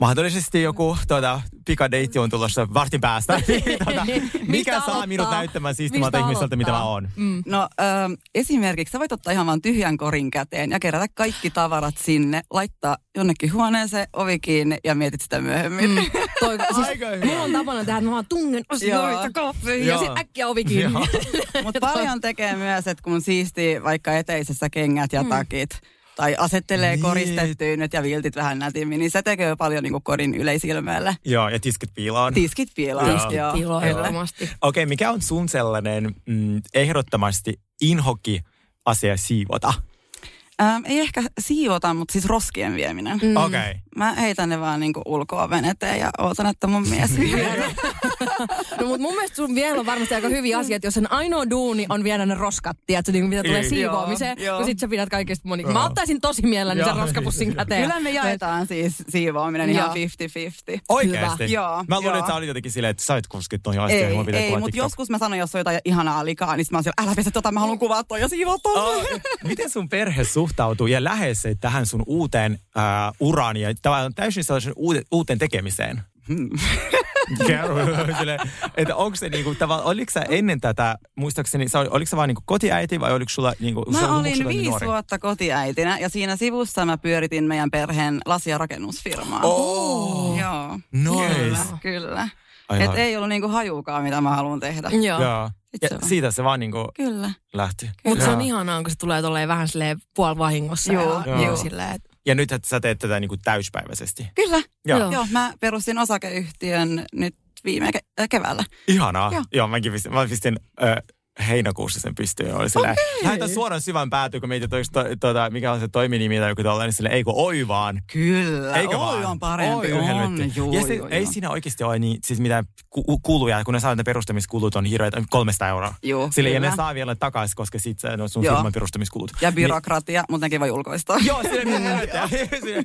mahdollisesti joku tuota, pikadeitti on tulossa vartin päästä, niin, tota, mikä saa aloittaa? minut näyttämään siistimalta ihmiseltä, mitä mä oon. Mm. No ähm, esimerkiksi sä voit ottaa ihan vaan tyhjän korin käteen ja kerätä kaikki tavarat sinne, laittaa jonnekin huoneeseen, ovi kiinni ja mietit sitä myöhemmin. Mm. Toi, siis, Aika hyvä. mulla on tapana tehdä, että mä vaan tungen asioita kahviin ja sitten äkkiä ovi kiinni. Mutta paljon tekee myös, että kun siistii vaikka eteisessä kengät ja takit, tai asettelee Niin. koristetyynyt ja viltit vähän nätimmin, niin se tekee paljon niin kodin yleisilmeelle. Joo, ja tiskit piiloon. Tiskit piiloon. Joo. joo, ehdottomasti. Okei, mikä on sun sellainen mm, ehdottomasti inhoki asia siivota? Ähm, ei ehkä siivota, mutta siis roskien vieminen. Mm. Okei. Okay. Mä heitän ne vaan niinku ulkoa veneteen ja ootan, että mun mies. No mutta mun mielestä sun vielä on varmasti aika hyviä asioita, jos sen ainoa duuni on viedä ne roskat, tiedätkö, niin mitä tulee Ei. siivoamiseen, Joo, kun sit sä pidät kaikista moni. Mä ottaisin tosi mielelläni sen roskapussin käteen. Kyllä me jaetaan siis siivoaminen ihan Joo. 50-50. Oikeesti? Joo, Mä luulen, että sä olit jotenkin silleen, että sä olit kuskit noihin astioihin. Ei, mun pitää ei mutta joskus mä sanon, jos on jotain ihanaa likaa, niin mä oon siellä, älä pestä tota, mä haluan kuvaa toi ja siivoa miten sun perhe suhtautuu ja lähes tähän sun uuteen äh, uraan ja tavallaan täysin sellaisen uute, uuteen tekemiseen? Kerro, silleen, että onko se niinku, tavallaan, oliko sä ennen tätä, muistaakseni, sä, ol- oliko sä vaan niinku kotiäiti vai oliko sulla niinku, Mä sulla- olin niin viisi nuori? vuotta kotiäitinä ja siinä sivussa mä pyöritin meidän perheen lasi- ja rakennusfirmaa. Oh. Joo. Nice. Kyllä, kyllä. Et ai. ei ollut niinku hajukaan, mitä mä haluan tehdä. Joo. Joo. Se Ja on. siitä se vaan niinku Kyllä. lähti. Mutta se Joo. on ihanaa, kun se tulee tolleen vähän silleen puolivahingossa. Joo, ja, joo. Niin silleen, että Ja nyt että sä teet tätä niinku täyspäiväisesti. Kyllä. Joo. Joo. Joo, mä perustin osakeyhtiön nyt viime ke- äh, keväällä. Ihanaa. Joo, Joo. mäkin pistin, mä pistin äh, heinäkuussa sen pystyyn. ja Oli silleen, lähetän suoraan syvän päätyyn, kun mietit, että to, tuota, mikä on se toiminimi tai joku tollainen, niin silleen, ei kun oi vaan. Kyllä. Eikö Oi vaan? on parempi. Oi, on, helvetti. juu, ja se, juu, ei juu. siinä oikeasti ole niin, siis mitään ku- kuluja, kun ne saa ne perustamiskulut on hirveitä, 300 euroa. Juu, Sille, ja ne saa vielä takaisin, koska sit se on sun Joo. firman perustamiskulut. Ja byrokratia, mutta nekin voi ulkoistaa. Niin, joo, sille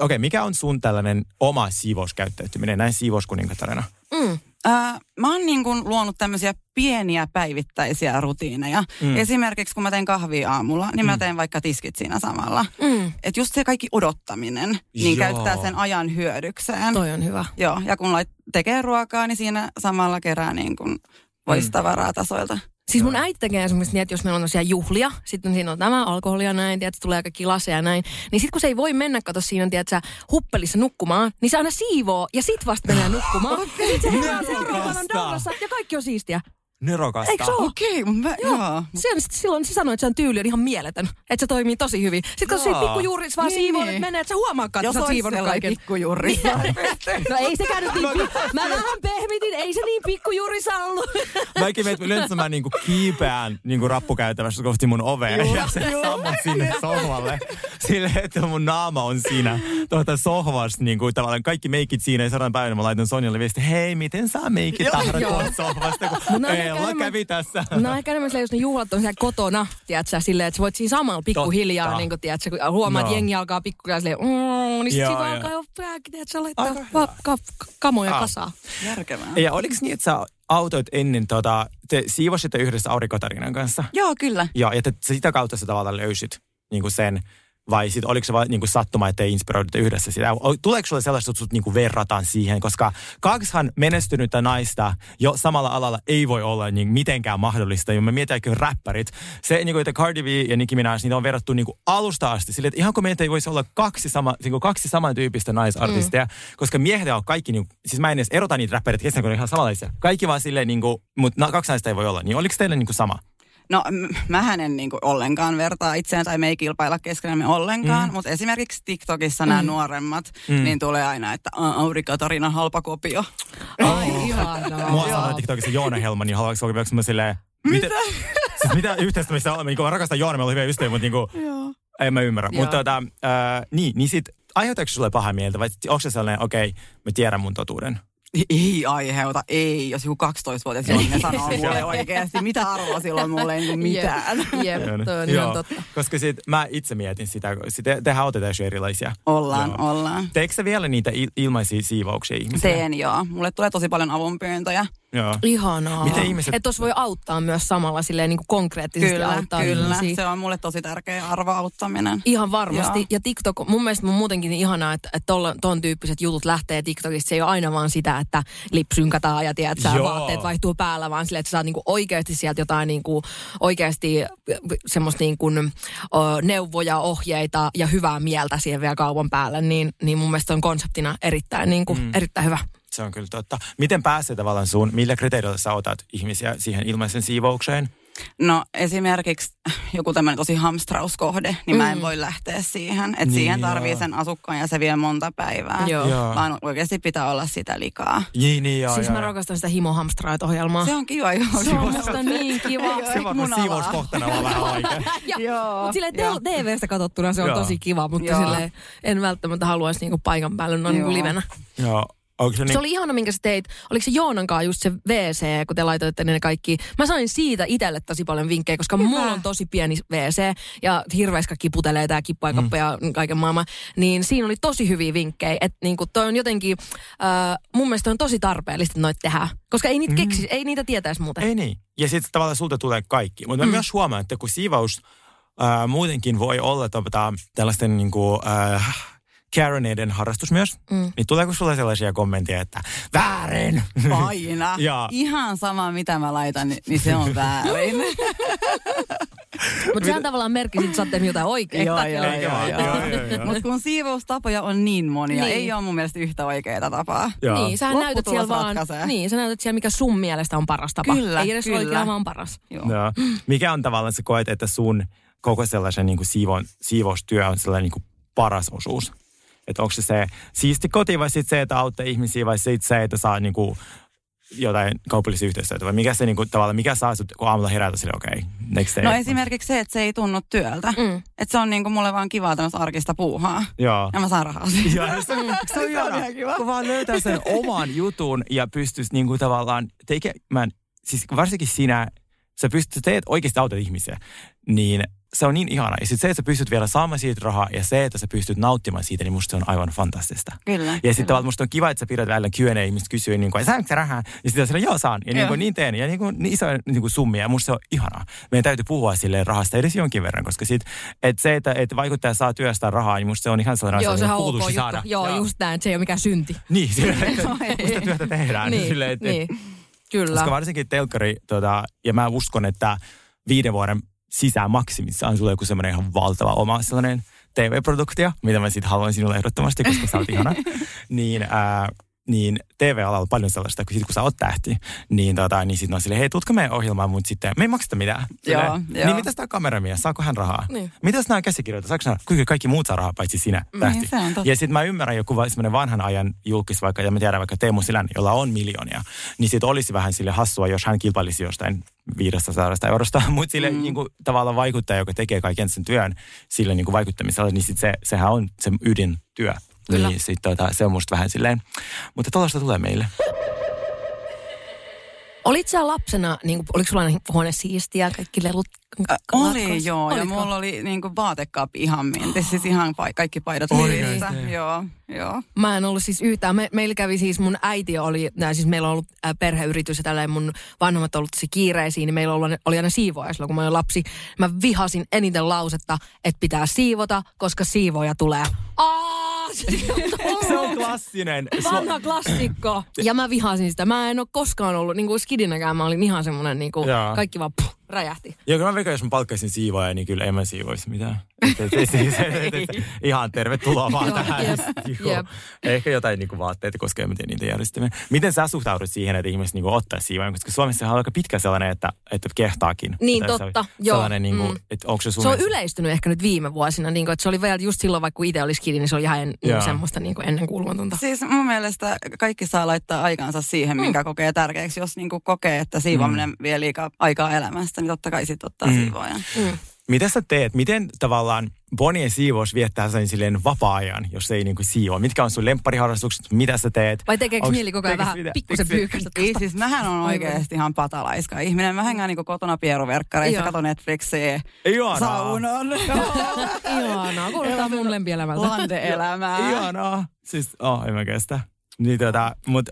Okei, okay, mikä on sun tällainen oma siivouskäyttäytyminen, näin siivouskuninkatarina? mm, Äh, mä oon niin kuin luonut tämmöisiä pieniä päivittäisiä rutiineja. Mm. Mm. Esimerkiksi kun mä teen kahvia aamulla, niin mä teen vaikka tiskit siinä samalla. mm, Et just se kaikki odottaminen, niin Joo. käyttää sen ajan hyödykseen. toi on hyvä. Joo, ja kun lait, tekee ruokaa, niin siinä samalla kerää niin kuin voistavaraa tasoilta. Siis mun äiti tekee esimerkiksi niin, että jos meillä on tosiaan juhlia, sitten siinä on tämä alkoholia näin, tiedät, tulee kaikki laseja ja näin, niin sitten kun se ei voi mennä, kato siinä, tiedät, huppelissa nukkumaan, niin se aina siivoo ja sit vasta menee nukkumaan. ja sit se herää seuraavana ja kaikki on siistiä. Nerokasta. Eikö se ole? Okei, mutta mä, joo. joo. Sit silloin se sanoi, että se on tyyli on ihan mieletön, että se toimii tosi hyvin. Sitten kun se Joo. pikkujuuris vaan Niin, siivoo, niin. että menee, että sä huomaakaan, että Jos sä oot sellainen kaiken. pikkujurri. No ei sekään nyt niin. Mä vähän pehmitin, ei se niin pikkujuurissa ollut. Mäkin mietin, yleensä mä niinku kiipeän niinku rappukäytävässä kohti mun ovea ja se sammut sinne sohvalle. Silleen, että mun naama on siinä tuota sohvassa, niinku tavallaan kaikki meikit siinä ja seuraavan päivänä mä laitan Sonjalle viesti, hei, miten sä meikit Joo. pois sohvasta, kun Enemmän- kävi tässä. No ehkä enemmän silleen, jos ne juhlat on siellä kotona, tiedätkö, silleen, että sä voit siinä samalla pikkuhiljaa, Totta. niin kuin, tiedätkö, kun huomaat, No. että jengi alkaa pikkuhiljaa silleen, mm, niin sit Joo, siinä joo. alkaa jo pääkin, tiedätkö, laittaa va- ka- kamoja Ah. kasaan. Järkevää. Ja oliko niin, että sä autoit ennen, tota, te siivositte yhdessä Aurikotarinan kanssa? Joo, kyllä. Joo, ja te, sitä kautta sä tavallaan löysit niin kuin sen, vai sit, oliko se vain niin kuin sattuma, että te inspiroidutte yhdessä sitä? Tuleeko sulle sellaista, että sut niin kuin verrataan siihen? Koska kaksihan menestynyttä naista jo samalla alalla ei voi olla niin mitenkään mahdollista. Ja me mietitäänkö räppärit. Se, niin kuin, että Cardi B ja Nicki Minaj, niitä on verrattu niin kuin alusta asti. Sille, että ihan kuin meitä ei voisi olla kaksi, sama, niin kuin kaksi samantyyppistä naisartistia. Mm. Koska miehet on kaikki, niin, siis mä en edes erota niitä räppäreitä kesken, kun ne on ihan samanlaisia. Kaikki vaan silleen, niin kuin, mutta kaksi naista ei voi olla. Niin oliko teille niin kuin sama? No m- mähän en niinku ollenkaan vertaa itseään tai me ei kilpailla keskenämme ollenkaan, mm. mutta esimerkiksi TikTokissa nämä nuoremmat, Mm. mm. niin tulee aina, että "A, Auri Katarina halpa kopio. Ai ihanaa. Mua sanoi TikTokissa Joona Helman, niin haluatko oikein mä silleen... Mitä? Siis mitä yhteistä, missä on? Niin mä rakastan Joona, me ollaan hyviä ystäviä, mutta niinku, Joo. en mä ymmärrä. Mutta tota, äh, niin, niin sit aiheuttaako se sulle pahaa mieltä vai onko se sellainen, okei, okay, mä tiedän mun totuuden? Ei aiheuta, ei. Jos joku 12-vuotias ihminen sanoo mulle oikeasti, mitä arvoa silloin mulle ei mitään. Jep, Joo, toi on joo. ihan totta. Koska sit mä itse mietin sitä, sit te, tehän olette täysin erilaisia. Ollaan, Joo. ollaan. Teekö sä vielä niitä il- ilmaisia siivouksia ihmisille? Teen joo. Mulle tulee tosi paljon avunpyyntöjä. Joo. Ihanaa. Miten ihmiset- Että tuossa voi auttaa myös samalla silleen niin kuin konkreettisesti Kyllä, auttaa kyllä. ihmisiä. Se on mulle tosi tärkeä arvo auttaminen. Ihan varmasti. Joo. Ja TikTok, mun mielestä on muutenkin niin ihanaa, että, että tolla- ton tyyppiset jutut lähtee TikTokista. Se ei ole aina vaan sitä, että lipsynkataan ja tiedät, sä vaatteet vaihtuu päällä, vaan silleen, että sä saat niinku oikeasti sieltä jotain niinku, oikeasti semmoista niinku, ö, neuvoja, ohjeita ja hyvää mieltä siihen vielä kaupan päälle. Niin, niin mun mielestä on konseptina erittäin, niinku, mm. erittäin hyvä. Se on kyllä totta. Miten pääsee tavallaan sun, millä kriteereillä sä otat ihmisiä siihen ilmaisen siivoukseen? No esimerkiksi joku tämmöinen tosi hamstrauskohde, niin mä en Mm. voi lähteä siihen. Että Niin, siihen tarvii joo. sen asukkaan ja se vie monta päivää. Joo. Joo. Vaan oikeasti pitää olla sitä likaa. Niin, niin, joo, Siis joo, mä joo. rakastan sitä himohamstraat-ohjelmaa. Se on kiva, joo. Se on musta niin kiva. Se on siivouskohtana vaan vähän vaikea. Joo, Mutta silleen tel- TVstä katsottuna se on Joo. tosi kiva, mutta silleen en välttämättä haluaisi niinku paikan päälle noin niinku livenä. Joo. Onko se niin? Se oli ihana, minkä sä teit. Oliko se Joonankaan just se WC, kun te laitoitte ne kaikki. Mä sain siitä itselle tosi paljon vinkkejä, koska Hyvä. mulla on tosi pieni WC ja hirveästi kiputelee tää kippa ja kappa ja kaiken maailman. Niin siinä oli tosi hyviä vinkkejä. Että niinku toi on jotenkin, äh, mun mielestä on tosi tarpeellista että noita tehdä. Koska ei niitä keksi, ei niitä tietäisi muuten. Ei niin. Ja sitten tavallaan sulta tulee kaikki. Mutta mm. mä myös huomaan, että kun siivous ää, muutenkin voi olla tota, tällaisten niin kuin, äh, Kareneiden harrastus myös, mm. niin tuleeko sulla sellaisia kommentteja, että väärin? Aina. Joo. Ihan sama, mitä mä laitan, niin, niin se on väärin. Mutta sehän tavallaan merkki, että sä oot tehnyt jotain oikein. joo, joo, joo, vaan. joo. Joo, joo, joo. Mutta kun siivoustapoja on niin monia, Niin. ei ole mun mielestä yhtä oikeaa tapaa. Joo. Niin, sähän näytät siellä vaan, ratkaisee. niin, sä näytät siellä, mikä sun mielestä on paras tapa. Kyllä, Ei edes kyllä. oikea, vaan paras. Joo. Joo. Mikä on tavallaan se koet, että sun koko sellaisen niin kuin siivon, siivoustyö on sellainen niin kuin paras osuus? Että onko se se siisti koti vai sitten se, että auttaa ihmisiä vai sitten se, että saa niin kuin jotain kaupallisia yhteistyötä vai mikä se niin kuin, tavallaan, mikä saa sut, kun aamulla herätä sille, okei, okay, next day. No esimerkiksi se, että se ei tunnu työltä. Mm. Että se on niinku mulle vaan kivaa tämmöistä arkista puuhaa. Joo. Ja mä saan rahaa siitä. Joo, se, se on ihana, kun vaan löytää sen oman jutun ja pystyisi niinku tavallaan tekemään, siis varsinkin sinä, sä pystyt, sä teet oikeasti autat ihmisiä, niin se on niin ihana. Ja sitten se, että sä pystyt vielä saamaan siitä rahaa ja se, että sä pystyt nauttimaan siitä, niin musta se on aivan fantastista. Kyllä. Ja sitten musta on kiva, että sä pidät välillä Q&A, ihmiset kysyy, niin kuin, saanko sä rahaa? Ja sitten sillä joo saan. Ja niin, Joo. kuin, niin teen. Ja niin, kuin, niin isoja niin kuin summia. Ja musta se on ihanaa. Meidän täytyy puhua silleen rahasta edes jonkin verran, koska sit, että se, että, että vaikuttaja saa työstää rahaa, niin musta se on ihan sellainen Joo, asia, sehän on kuuluukin ok juttu. saada. Joo, just näin, että se ei ole mikään synti. Niin, silleen, että musta työtä tehdään. niin, silleen, että, niin. Kyllä. Koska varsinkin telkkari, tota, ja mä uskon, että viiden vuoden sisään maksimissaan sulle joku semmoinen ihan valtava oma sellainen TV-produktio, mitä mä sitten haluan sinulle ehdottomasti, koska sä oot ihana. niin, ää, niin TV-alalla on paljon sellaista, kun, sit, kun sä oot tähti, niin, tota, niin sitten on silleen, hei, tutko meidän ohjelmaan, mutta sitten me ei makseta mitään. Joo, joo. Niin mitäs tää kameramies, saako hän rahaa? Niin. Mitäs nämä käsikirjoitat, saako hän, kuinka kaikki muut saa rahaa, paitsi sinä, tähti. Niin, se on totta. Ja sitten mä ymmärrän joku semmoinen vanhan ajan julkis vaikka, ja mä tiedän vaikka Teemu Silän, jolla on miljoonia, niin sit olisi vähän sille hassua, jos hän kilpailisi jostain 500 eurosta, mutta sille mm. niin kuin, tavallaan vaikuttaja, joka tekee kaiken sen työn sille niin kuin vaikuttamisella, niin sit se, sehän on se ydintyö. Kyllä. Niin sit, tota, se on musta vähän silleen, mutta tuollaista tulee meille. Olit sä lapsena, niin kuin, oliko sulla huone siistiä, kaikki lelut? Ä, Oli latkos? joo, ja Olitko? mulla oli niinku vaatekaappi ihan minti, siis ihan pa- kaikki paidat liissä. Joo, joo. Mä en ollut siis yhtään. Me, meillä kävi siis, mun äiti oli, nää, siis meillä on ollut äh, perheyritys ja tälleen mun vanhemmat on ollut tosi kiireisiä, niin meillä oli, oli aina siivoja silloin, kun mä olin lapsi. Mä vihasin eniten lausetta, että pitää siivota, koska siivoja tulee. Aa, se Se on klassinen. Vanha klassikko. Ja mä vihasin sitä. Mä en ole koskaan ollut, niin kuin skidinäkään, mä olin ihan semmonen, niin kuin, Joo. kaikki vaan puh, räjähti. Joo, kyllä mä veikkaan, jos mä palkkaisin siivoja, niin kyllä en mä siivoisi mitään. Et, et, et, et, et, et, et, ihan tervetuloa vaan tähän. jep, Joo. jep. Ehkä jotain niin kuin vaatteita, koska en tiedä niitä järjestelmiä. Miten sä suhtaudut siihen, että ihmiset niin kuin, ottaa siivoja? Koska Suomessa on aika pitkä sellainen, että, että kehtaakin. Niin, Että totta, joo. Sellainen, niin kuin, Mm. että onko se sun Se on yleistynyt ehkä nyt viime vuosina, niin kuin, että se oli vielä just silloin, vaikka kun itse oli skidi, niin se oli ihan en, niin semmoista niin kuin ennen kuulumatonta. Siis mun mielestä kaikki saa laittaa aikansa siihen, minkä kokee tärkeäksi. Jos niinku kokee, että siivoaminen vie liikaa aikaa elämästä, niin totta kai sit ottaa Mm. siivoajan. Mitä sä teet? Miten tavallaan Bonnie siivous viettää sen silleen vapaa-ajan, jos ei niinku siivoa? Mitkä on sun lemppariharrastukset? Mitä sä teet? Vai tekeekö Onks- mieli koko ajan vähän mitä- pikkusen tekeekö- pyyhkäistä? Ei, siis mähän on oikeasti ihan patalaiska ihminen. Mä hengään niinku kotona pieruverkkareissa, Joo. katon Netflixiä, Ihanaa. saunon, Ihanaa, kuulostaa mun lempielämältä. lande-elämää. Ihanaa. Siis, oh, en mä kestä. Niin tota, mutta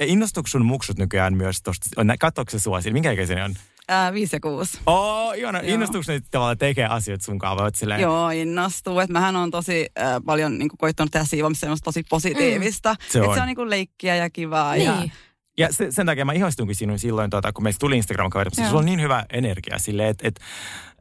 innostuuko sun muksut nykyään myös tosta? Katsoiko se sua siinä? Minkä ikäisiä ne on? Ää, viisi ja kuusi. Oh, ihana. Joo. Innostuuko ne tavallaan tekee asioita sun kanssa? silleen, Joo, innostuu. Et mähän on tosi äh, paljon niin koittanut tehdä siivoamista semmoista tosi positiivista. Se Et on. se on niin leikkiä ja kivaa. Niin. Ja, Ja se, sen takia mä ihastunkin sinun silloin, tuota, kun meistä tuli Instagram-kaverit. Joo. Sulla on niin hyvä energia silleen, että et,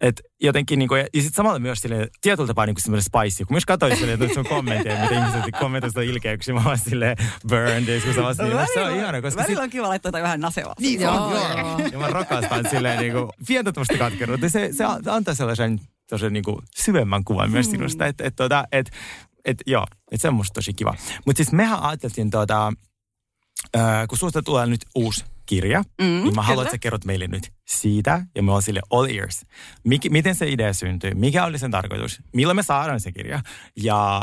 et jotenkin niinku, ja, ja sitten samalla myös silleen, tietyllä tapaa niinku semmoinen spicy. Kun myös katsoin silleen, että sun kommentteja, mitä ihmiset kommentoivat sitä ilkeyksiä, mä vaan silleen burned, kun sä vaan silleen, se on ihana, koska Välillä on kiva laittaa jotain vähän nasevaa. niin Joo, joo. joo. Ja mä rakastan silleen niinku, pientävästi katkeruutta. Se, se antaa sellaisen tosi niinku syvemmän kuvan myös sinusta, että et, tota, et, et, joo, että se on musta tosi kiva. Mutta siis mehän ajateltiin tota, äh, kun susta tulee nyt uusi kirja, Mm, niin mä haluan, kyllä. että sä kerrot meille nyt siitä, ja me ollaan sille all ears. Mik, miten se idea syntyi? Mikä oli sen tarkoitus? Milloin me saadaan se kirja? Ja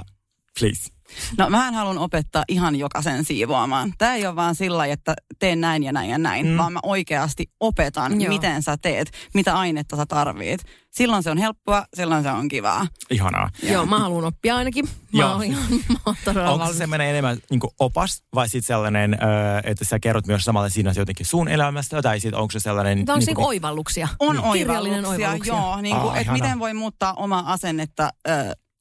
please. No mähän haluan opettaa ihan jokaisen siivoamaan. Tämä ei ole vaan sillä että teen näin ja näin ja näin, Mm. vaan mä oikeasti opetan, Joo. Joo. miten sä teet, mitä ainetta sä tarvit. Silloin se on helppoa, silloin se on kivaa. Ihanaa. Joo, mä haluan oppia ainakin. Mä Joo. ihan mä todella Onko se valmis. semmoinen enemmän niin opas vai sitten sellainen, että sä kerrot myös samalla siinä jotenkin sun elämästä, tai sitten onko se sellainen... Tämä on niinku- niinku oivalluksia. On Niin. Kirjallinen oivalluksia, oivalluksia. joo. Niin kuin, Aa, että miten voi muuttaa omaa asennetta ö,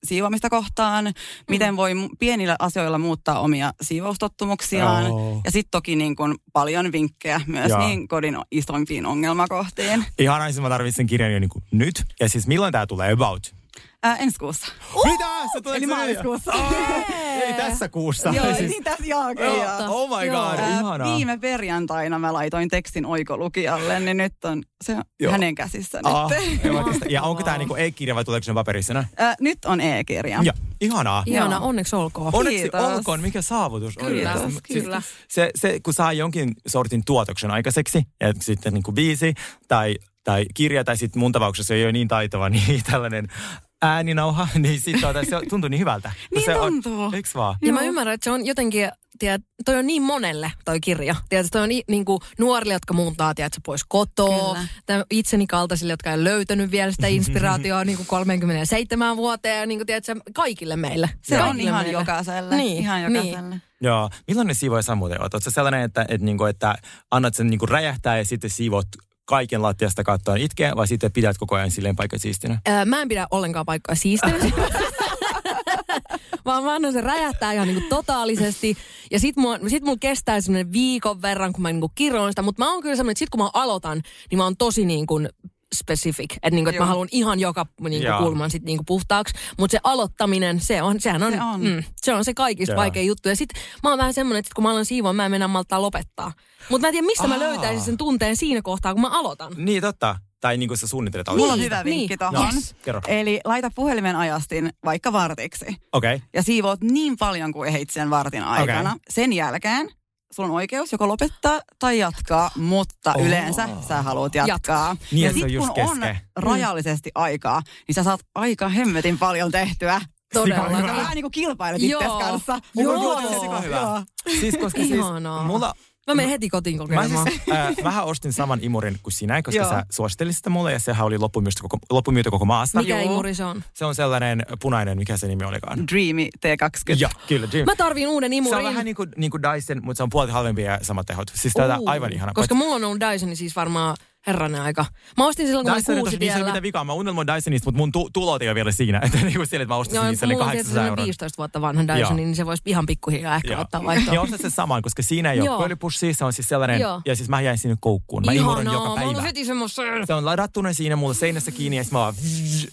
siivoamista kohtaan, Mm. miten voi pienillä asioilla muuttaa omia siivoustottumuksiaan. Oo. Ja sitten toki niin kuin paljon vinkkejä myös Joo. niin kodin isoimpiin ongelmakohtiin. Ihanaa, jos mä tarvitsen sen kirjan jo niin nyt. Ja siis milloin tämä tulee about? Ää, ensi kuussa. Mitä? Se tulee Eli maaliskuussa. Ei tässä kuussa. Joo, Siis- niin tässä joo, okei, Joo, joo. Oh my god, Ää, ihanaa. Viime perjantaina mä laitoin tekstin oikolukijalle, niin nyt on se Joo. hänen käsissä Ah, nyt. oikeastaan. ja onko tämä niinku e-kirja vai tuleeko se paperisena? Ää, nyt on e-kirja. Ja, ihanaa. Ihana, Joo. onneksi olkoon. Onneksi Kiitos. olkoon, mikä saavutus on. Kyllä, Siis- kyllä. Se, se, kun saa jonkin sortin tuotoksen aikaiseksi, ja sitten niin kuin biisi tai, tai kirja, tai sitten mun tapauksessa ei ole niin taitava, niin tällainen ääninauha, niin sitten tuota, se tuntuu niin hyvältä. Niin se tuntuu. On, eiks vaan? Ja mä ymmärrän, että se on jotenkin, tiedät, toi on niin monelle toi kirja. Tiedät, toi on ni, niin kuin nuorille, jotka muuntaa, tiedät, pois kotoa. Kyllä. Itseni kaltaisille, jotka ei löytänyt vielä sitä inspiraatioa niin kuin 37 vuoteen. Ja niin kuin, tiedät, kaikille meille. Se on Kaikille ihan meille. jokaiselle. Niin, ihan niin. jokaiselle. Joo. Millainen siivoja sä muuten oot? Sä sellainen, että, että, niinku, että annat sen niinku räjähtää ja sitten siivot kaiken lattiasta kattoon itkeä, vai sitten pidät koko ajan silleen paikan siistinä? Öö, mä en pidä ollenkaan paikkaa siistinä. Vaan mä annan sen räjähtää ihan niinku totaalisesti. Ja sit, mua, sit mulla kestää semmoinen viikon verran, kun mä niinku kiroon sitä. Mutta mä oon kyllä semmoinen, että sit kun mä aloitan, niin mä oon tosi niin kuin specific. Että niinku, et mä haluan ihan joka niinku kulman sit niinku puhtaaksi. Mutta se aloittaminen, se on, sehän on, Se on. Mm, se, on se kaikista Joo. vaikein juttu. Ja sit mä oon vähän semmoinen, että sit kun mä alan siivoa, mä en mennä malttaa lopettaa. Mutta mä en tiedä, mistä mä Aa. löytäisin sen tunteen siinä kohtaa, kun mä aloitan. Niin, totta. Tai niin kuin sä suunnittelet Mulla on Niin, hyvä vinkki niin. tohon. Yes. Kerro. Eli laita puhelimen ajastin vaikka vartiksi. Okei. Okay. Ja siivoot niin paljon kuin ehdit sen vartin aikana. Okei. Sen jälkeen sulla on oikeus joko lopettaa tai jatkaa, mutta Oh. yleensä sä haluat jatkaa. Niin, ja että se on sit kun on kesken. rajallisesti aikaa, niin sä saat aika hemmetin paljon tehtyä. Todella. Sä vähän niin kuin kilpailet Joo. itses kanssa. Joo. Joo. Hyvä. Joo. Siis koska siis mulla, Mä menen heti kotiin Mä kokeilemaan. siis, äh, vähän ostin saman imurin kuin sinä, koska Joo. sä suosittelit sitä mulle ja sehän oli loppumyyty koko, loppumyyty koko maasta. Mikä Joo. imuri se on? Se on sellainen punainen, mikä se nimi olikaan. Dreamy T20. Joo, kyllä. Jim. Mä tarviin uuden Se imurin. on vähän niin kuin, niin kuin Dyson, mutta se on puolet halvempi ja samat tehot. Siis tätä aivan ihana. Koska mulla on ollut Dyson siis varmaan herranen aika. Mä ostin silloin, kun mä Dyson kuusi niin se ei ole tiellä. mitään vikaa. Mä unelmoin Dysonista, mutta mun tu- tulot ei ole vielä siinä. Että niin kuin siellä, että mä ostin mulla on 800 tietysti euroa. 15 vuotta vanhan Dysonin, Joo. niin se voisi ihan pikkuhiljaa ehkä Joo. ottaa vaihtoon. Niin ostat se saman, koska siinä ei ole pölypussia, se on siis sellainen, Joo. ja siis mä jäin sinne koukkuun. Mä imuroin joka Ihanaa, mä päivä. heti semmoista... Se on ladattuna siinä mulla seinässä kiinni ja sitten mä vaan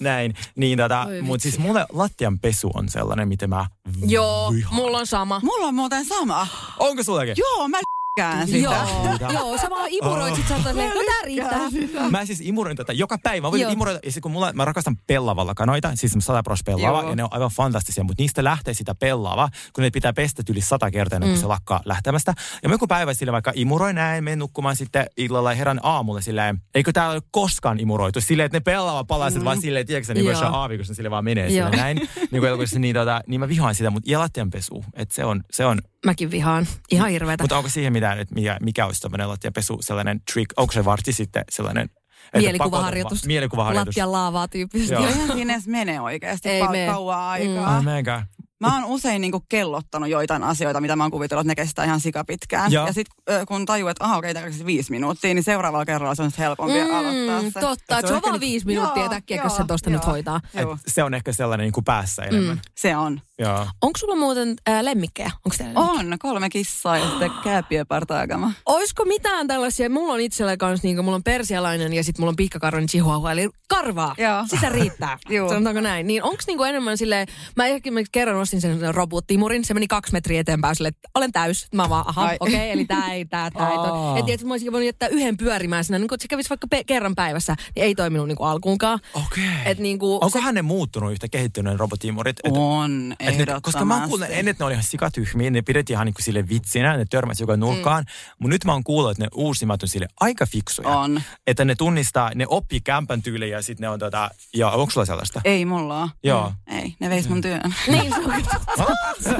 näin. Niin tota, Oi mutta siis mulle lattian pesu on sellainen, mitä mä Joo, mulla on sama. Mulla on muuten sama. Onko sullakin? Joo, mä l**kään sitä. Joo, joo, sä vaan imuroit, sit sä no tää riittää. Mä siis imuroin tätä joka päivä. Mä voin Joo. imuroida, ja sit kun mulla, mä rakastan pellavalla kanoita, siis 100 pros pellava, Joo. ja ne on aivan fantastisia, mutta niistä lähtee sitä pellava, kun ne pitää pestä yli sata kertaa ennen kuin Mm. se lakkaa lähtemästä. Ja mä joku päivä sille vaikka imuroin näin, menen nukkumaan sitten illalla ja herän aamulla silleen, eikö tää ole koskaan imuroitu? Silleen, että ne pellava palaset mm. vaan silleen, tiedätkö niin kuin Joo. aavi, kun se sille vaan menee sille näin. Niin, kuin niin, tota, niin mä vihaan sitä, mutta ja lattianpesu, että se on, se on Mäkin vihaan. Ihan hirveetä. mutta onko siihen mitään, että mikä, mikä olisi tämmöinen lattianpesu, sellainen trick? Onko se varti sitten sellainen... että Mielikuvaharjoitus. Mielikuvaharjoitus. Lattian laavaa tyyppisesti. Joo. Eihän siinä edes mene oikeasti Ei mene. kauan aikaa. Ai menkää. Mä oon usein niinku kellottanut joitain asioita, mitä mä oon kuvitellut, että ne kestää ihan sikapitkään. Joo. Ja sitten kun tajuu, että aha, okei, tämä kesti viisi minuuttia, niin seuraavalla kerralla se on helpompi aloittaa se. totta, että se on vaan niinku- viisi minuuttia Joo, äkkiä, joo, kun se tosta nyt joo. hoitaa. Et Joo, se on ehkä sellainen niin kuin päässä enemmän. se on. Joo. Onko sulla muuten ää, lemmikkejä? Onko teillä lemmikkejä? On, kolme kissaa ja sitten kääpiöpartaagama. Olisiko mitään tällaisia, mulla on itsellä kanssa, niin mulla on persialainen ja sitten mulla on pitkäkarvainen chihuahua, eli karvaa. Joo. Sitä riittää. Joo. Sanotaanko näin? Niin onko niinku enemmän silleen, mä esimerkiksi kerran ostin sen robottimurin, se meni kaksi metriä eteenpäin sille, että olen täys. Mä vaan, aha, okei, okay, eli tää ei, tää, tää ei. Toi. Et tiedät, mä olisin voinut jättää yhden pyörimään sinne, niin kun se kävisi vaikka pe- kerran päivässä, niin ei toiminut niinku alkuunkaan. Okei. Et niinku, Onkohan ne muuttunut yhtä kehittyneet robotimurit? Et- On, et ne, ehdottomasti. koska mä oon kuullut, ennen että ne oli ihan sikatyhmiä, ne pidettiin ihan niinku sille vitsinä, ne törmäsi joka nurkkaan. Mm. Mutta nyt mä oon kuullut, että ne uusimmat on sille aika fiksuja. On. Että ne tunnistaa, ne oppii kämpän tyyliä ja sitten ne on tota, ja onko sulla sellaista? Ei mulla ole. Joo. Ei, ne veis mun työn. niin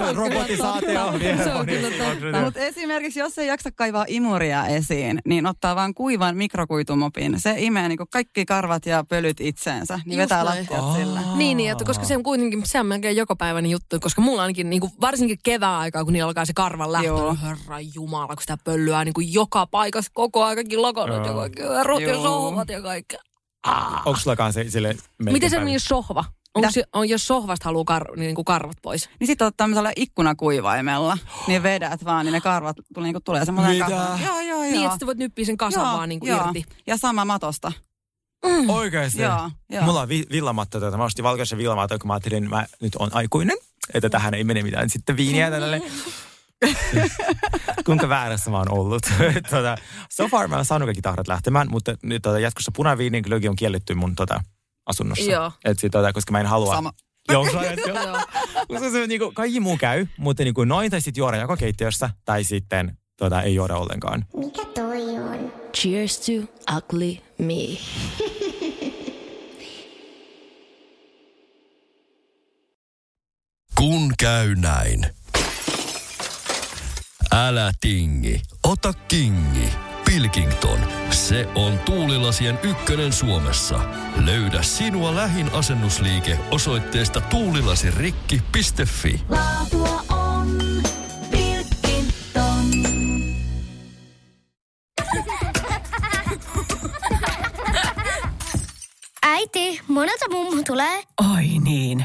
on Robotisaatio. On. Mutta esimerkiksi jos ei jaksa kaivaa imuria esiin, niin ottaa vaan kuivan mikrokuitumopin. Se imee niinku kaikki karvat ja pölyt itseensä, niin Just vetää lattiat sillä. Niin, niin, että koska se on kuitenkin, se on melkein jokapäiväinen juttu, koska mulla ainakin niin kuin, varsinkin kevään aikaa, kun niillä alkaa se karvan lähtö, Joo. niin herra jumala, kun sitä pöllyää niin kuin joka paikassa koko aikakin lokonut ja Joo. kaikki erot ja Joo. sohvat ja kaikkea. Onko sulla kanssa sille Miten se melkein niin sohva? Onko se, on, jos sohvasta haluaa kar, niin kuin karvat pois? Niin sit otat tämmöisellä ikkunakuivaimella, niin vedät vaan, niin ne karvat tuli, niinku tulee semmoinen Mitä? kasva. Joo, joo, joo. Niin, että sä voit nyppiä sen kasan vaan niin kuin joo. irti. Ja sama matosta. Oikeasti? Joo, joo. Mulla on vi- villamatto. Tota. Mä ostin valkoisen villamatto, kun mä ajattelin, että mä nyt on aikuinen. Että tähän ei mene mitään sitten viiniä tälle. Kuinka väärässä mä oon ollut. tota, so far mä oon saanut kaikki tahrat lähtemään, mutta nyt tota, jatkossa punaviinin glögi on kielletty mun tota, asunnossa. Joo. Et sit, tota, koska mä en halua... Sama. Joo, sä ajat, joo. Koska se, niinku, kaikki muu käy, mutta niinku, noin tai sitten juoda joko keittiössä tai sitten tota, ei juoda ollenkaan. Mikä toi on? Cheers to ugly me. Kun käy näin. Älä tingi, ota kingi. Pilkington, se on tuulilasien ykkönen Suomessa. Löydä sinua lähin asennusliike osoitteesta tuulilasirikki.fi. Laatua on Pilkington. Äiti, monelta mummu tulee? Oi niin.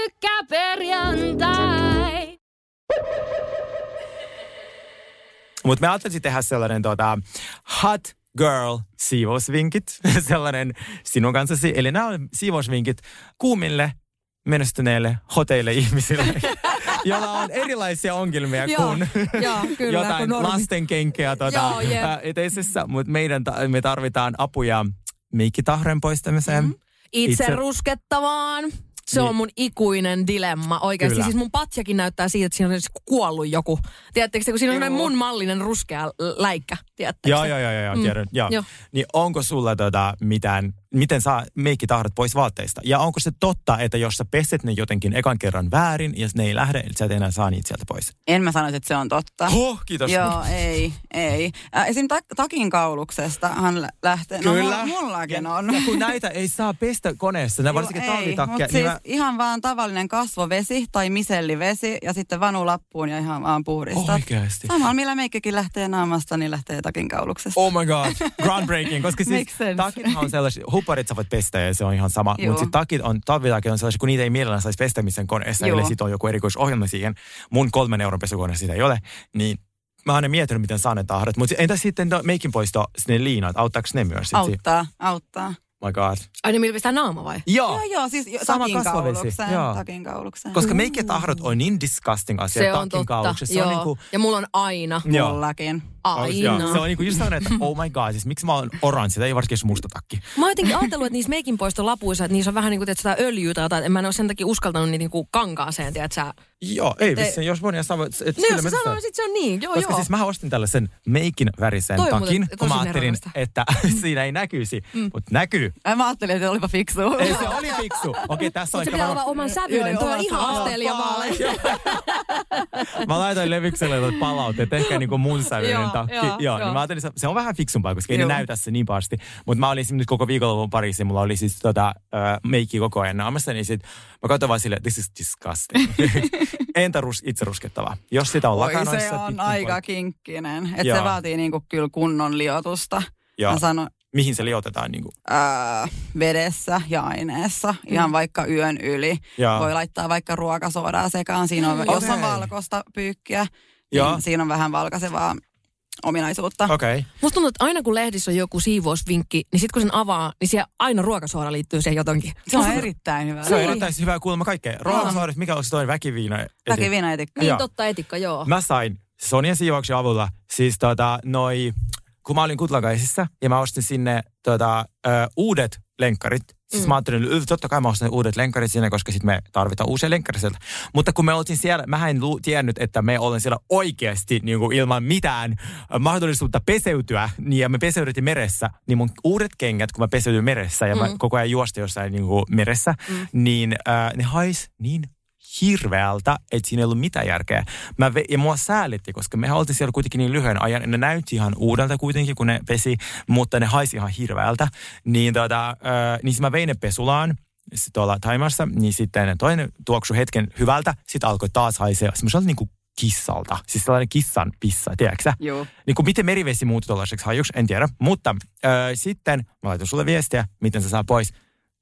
Pyörykkäperjantai! Mutta me ajattelin tehdä sellainen tota, hot girl siivousvinkit. sellainen sinun kanssasi. Eli nämä on siivousvinkit kuumille, menestyneille, hoteille ihmisille, joilla on erilaisia ongelmia Joo, kuin joo, kyllä, jotain kun lastenkenkeä jep. ää, eteisessä. Mutta meidän ta- me tarvitaan apuja meikkitahren poistamiseen. Mm-hmm. Itse, Itse- ruskettavaan. Se Niin. on mun ikuinen dilemma oikeasti. Kyllä. Siis mun patjakin näyttää siitä, että siinä on kuollut joku. Tiedättekö te, kun siinä on Joo. mun mallinen ruskea läikkä. Tiedättekö Joo, joo, joo, joo, Mm. tiedän. Joo. Joo. Niin onko sulla tota, mitään, miten saa meikkitahdot pois vaatteista? Ja onko se totta, että jos sä peset ne jotenkin ekan kerran väärin ja ne ei lähde, että sä et enää saa niitä sieltä pois? En mä sanoisi, että se on totta. Oh, kiitos. Joo, ei, ei. Äh, esim. Ta- takin kauluksestahan lä- lähtee. No, Kyllä. mulla- mullakin ja, on. Ja kun näitä ei saa pestä koneessa, ne varsinkin Joo, mut Niin siis mä, ihan vaan tavallinen kasvovesi tai misellivesi ja sitten vanu lappuun ja ihan vaan puhdistat. Oikeasti. Samalla millä meikkikin lähtee naamasta, niin lähtee takin kauluksesta. Oh my god, groundbreaking, koska siis takithan on sellaisia, huparit sä voit pestä ja se on ihan sama, Joo. mutta sitten takit on, talvitakit on sellaisia, kun niitä ei mielellään saisi pestämisen koneessa, Joo. ellei sit on joku erikoisohjelma siihen. Mun kolmen euron pesukone sitä ei ole, niin mä oon miettinyt, miten saan ne tahrat. Mutta entä sitten to, meikin poisto, ne liinat, auttaako ne myös? Sit, Auttaa, auttaa. Oh my god. Ai niin, millä pistää naama vai? Joo, Joo, joo, siis jo- Sama takin kaulukseen. joo. Takin kaulukseen. koska meikkitahdot on niin disgusting asia Se on takin totta. kauluksessa. Se Joo. on niinku, Ja mulla on aina. joo. Mullakin. Aina. Joo, se on niinku just sellainen, että oh my god, siis miksi mä oon oranssi, tai ei varsinkin jos musta takki. Mä oon jotenkin ajatellut, että niissä meikin poistolapuissa, että niissä on vähän niin kuin että sitä öljyä tai jotain, että en mä en ole sen takia uskaltanut niitä niin kuin kankaaseen, tiedät sä. Joo, ei Te- vissiin, jos voin sanoa, että että No kyllä jos sanoo, sit se on niin. Joo, Koska joo. siis mä ostin tällaisen meikin värisen Toi takin, kun mä ajattelin, että siinä ei näkyisi, Mm. mutta näkyy. Ai Mä ajattelin, että olipa fiksu. Ei se oli fiksu. Okei, tässä on ehkä pitää olla oman sävyyden. Tuo on ihan asteelija vaale. Mä laitoin levikselle palautteet, ehkä niinku mun sävyinen takki. joo, Joo, joo. niin mä ajattelin, se- on vähän fiksumpaa, koska ei Joo. ne näytä se niin pahasti. Mutta mä olin siinä nyt koko viikonlopun parissa, ja mulla oli siis tota, äh, meikki koko ajan naamassa, niin sit mä katsoin vaan silleen, this is disgusting. Entä rus, itse ruskettavaa? Jos sitä on Oi, lakanoissa... se on pitkin aika poikki- kinkkinen. Että se vaatii niinku kyllä kunnon liotusta. Joo. Mä sanon, Mihin se liotetaan? Niin kuin? ää, vedessä ja aineessa, ihan vaikka yön yli. Joo. Voi laittaa vaikka ruokasoodaa sekaan. Siinä on, Mm, jos on valkoista pyykkiä, niin siinä on vähän valkaisevaa ominaisuutta. Okei. Okay. Musta tuntuu, että aina kun lehdissä on joku siivousvinkki, niin sitten kun sen avaa, niin siellä aina ruokasuora liittyy siihen jotenkin. Se on erittäin hyvä. Se on Niin. erittäin hyvää kuulemma kaikkea. Ruokasaaret, mikä on se toinen väkiviina? Väkiviinaetikka. Niin Joo. totta, etikka, joo. Mä sain Sonjan siivouksen avulla siis tota, noi, kun mä olin Kutlakaisissa ja mä ostin sinne tota, ö, uudet lenkkarit. Siis Mm. mä ajattelin, että totta kai mä ostan uudet lenkkarit sinne, koska sitten me tarvitaan uusia lenkkareita sieltä. Mutta kun me oltiin siellä, mä en lu- tiennyt, että me ollaan siellä oikeasti niin kuin ilman mitään mahdollisuutta peseytyä. Niin ja me peseydyttiin meressä, niin mun uudet kengät, kun mä peseytyin meressä ja mä Mm. koko ajan juosta jossain niin kuin meressä, Mm. niin äh, ne hais niin hirveältä, että siinä ei ollut mitään järkeä. Mä ve- ja mua säälitti, koska me oltiin siellä kuitenkin niin lyhyen ajan. Ne näytti ihan uudelta kuitenkin, kun ne pesi, mutta ne haisi ihan hirveältä. Niin, tota, äh, niin mä vein ne pesulaan sit tuolla Taimassa, niin sitten toinen tuoksu hetken hyvältä, sitten alkoi taas haisea semmoiselta niin kuin kissalta. Siis sellainen kissan pissa, tiedätkö sä? Joo. Niin kuin miten merivesi muuttui tuollaiseksi hajuksi, en tiedä. Mutta äh, sitten mä laitan sulle viestiä, miten se saa pois.